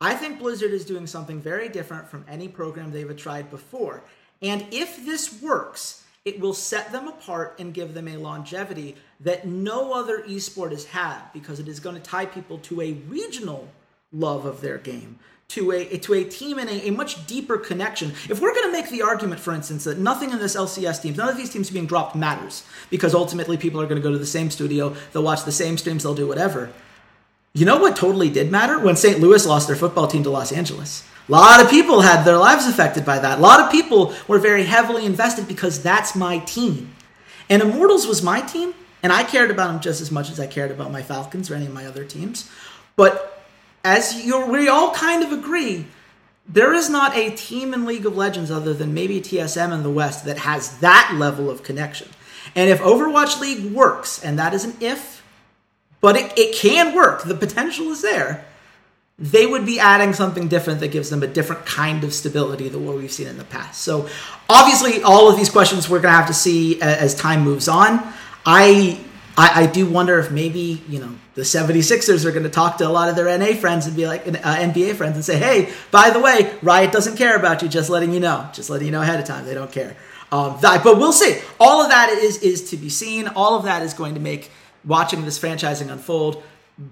I think Blizzard is doing something very different from any program they've tried before. And if this works, it will set them apart and give them a longevity that no other esport has had because it is going to tie people to a regional love of their game to a to a team and a, a much deeper connection. If we're going to make the argument, for instance, that nothing in this LCS team, none of these teams being dropped matters, because ultimately people are going to go to the same studio, they'll watch the same streams, they'll do whatever. You know what totally did matter when St. Louis lost their football team to Los Angeles. A lot of people had their lives affected by that. A lot of people were very heavily invested because that's my team. And Immortals was my team, and I cared about them just as much as I cared about my Falcons or any of my other teams. But as we all kind of agree, there is not a team in League of Legends other than maybe TSM in the West that has that level of connection. And if Overwatch League works, and that is an if, but it, it can work, the potential is there they would be adding something different that gives them a different kind of stability than what we've seen in the past. So, obviously, all of these questions we're going to have to see as time moves on. I I, I do wonder if maybe, you know, the 76ers are going to talk to a lot of their NA friends and be like, uh, NBA friends and say, hey, by the way, Riot doesn't care about you, just letting you know. Just letting you know ahead of time. They don't care. Um, that, but we'll see. All of that is, is to be seen. All of that is going to make watching this franchising unfold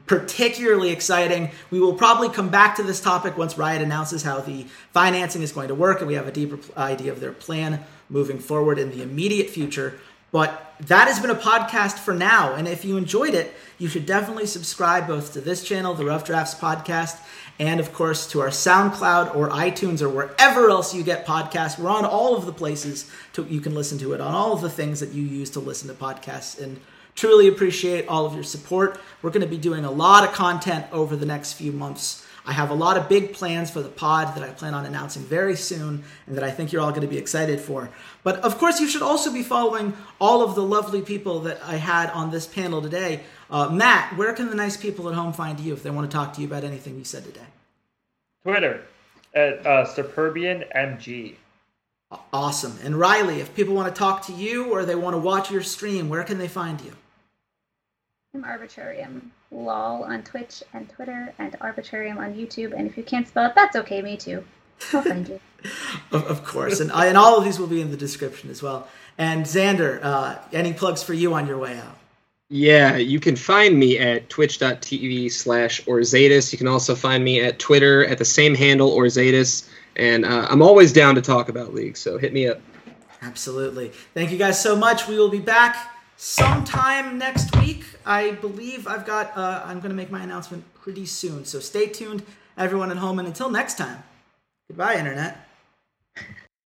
particularly exciting. We will probably come back to this topic once Riot announces how the financing is going to work and we have a deeper idea of their plan moving forward in the immediate future. But that has been a podcast for now. And if you enjoyed it, you should definitely subscribe both to this channel, the Rough Drafts Podcast, and of course to our SoundCloud or iTunes or wherever else you get podcasts. We're on all of the places to, you can listen to it, on all of the things that you use to listen to podcasts. And truly appreciate all of your support. We're going to be doing a lot of content over the next few months. I have a lot of big plans for the pod that I plan on announcing very soon and that I think you're all going to be excited for. But of course, you should also be following all of the lovely people that I had on this panel today. Uh, Matt, where can the nice people at home find you if they want to talk to you about anything you said today? Twitter at uh, SuperbianMG. Awesome. And Rylea, if people want to talk to you or they want to watch your stream, where can they find you? I'm Arbitrarium lol on Twitch and Twitter and Arbitrarium on YouTube. And if you can't spell it, that's okay. Me too. I'll find you. of, of, course, and I, and all of these will be in the description as well. And Xander, uh, any plugs for you on your way out? Yeah, you can find me at twitch.tv slash Orzaidus. You can also find me at Twitter at the same handle, Orzaidus. And uh, I'm always down to talk about League, so hit me up. Absolutely. Thank you guys so much. We will be back sometime next week. I believe I've got, uh, I'm going to make my announcement pretty soon. So stay tuned, everyone at home. And until next time, goodbye, Internet.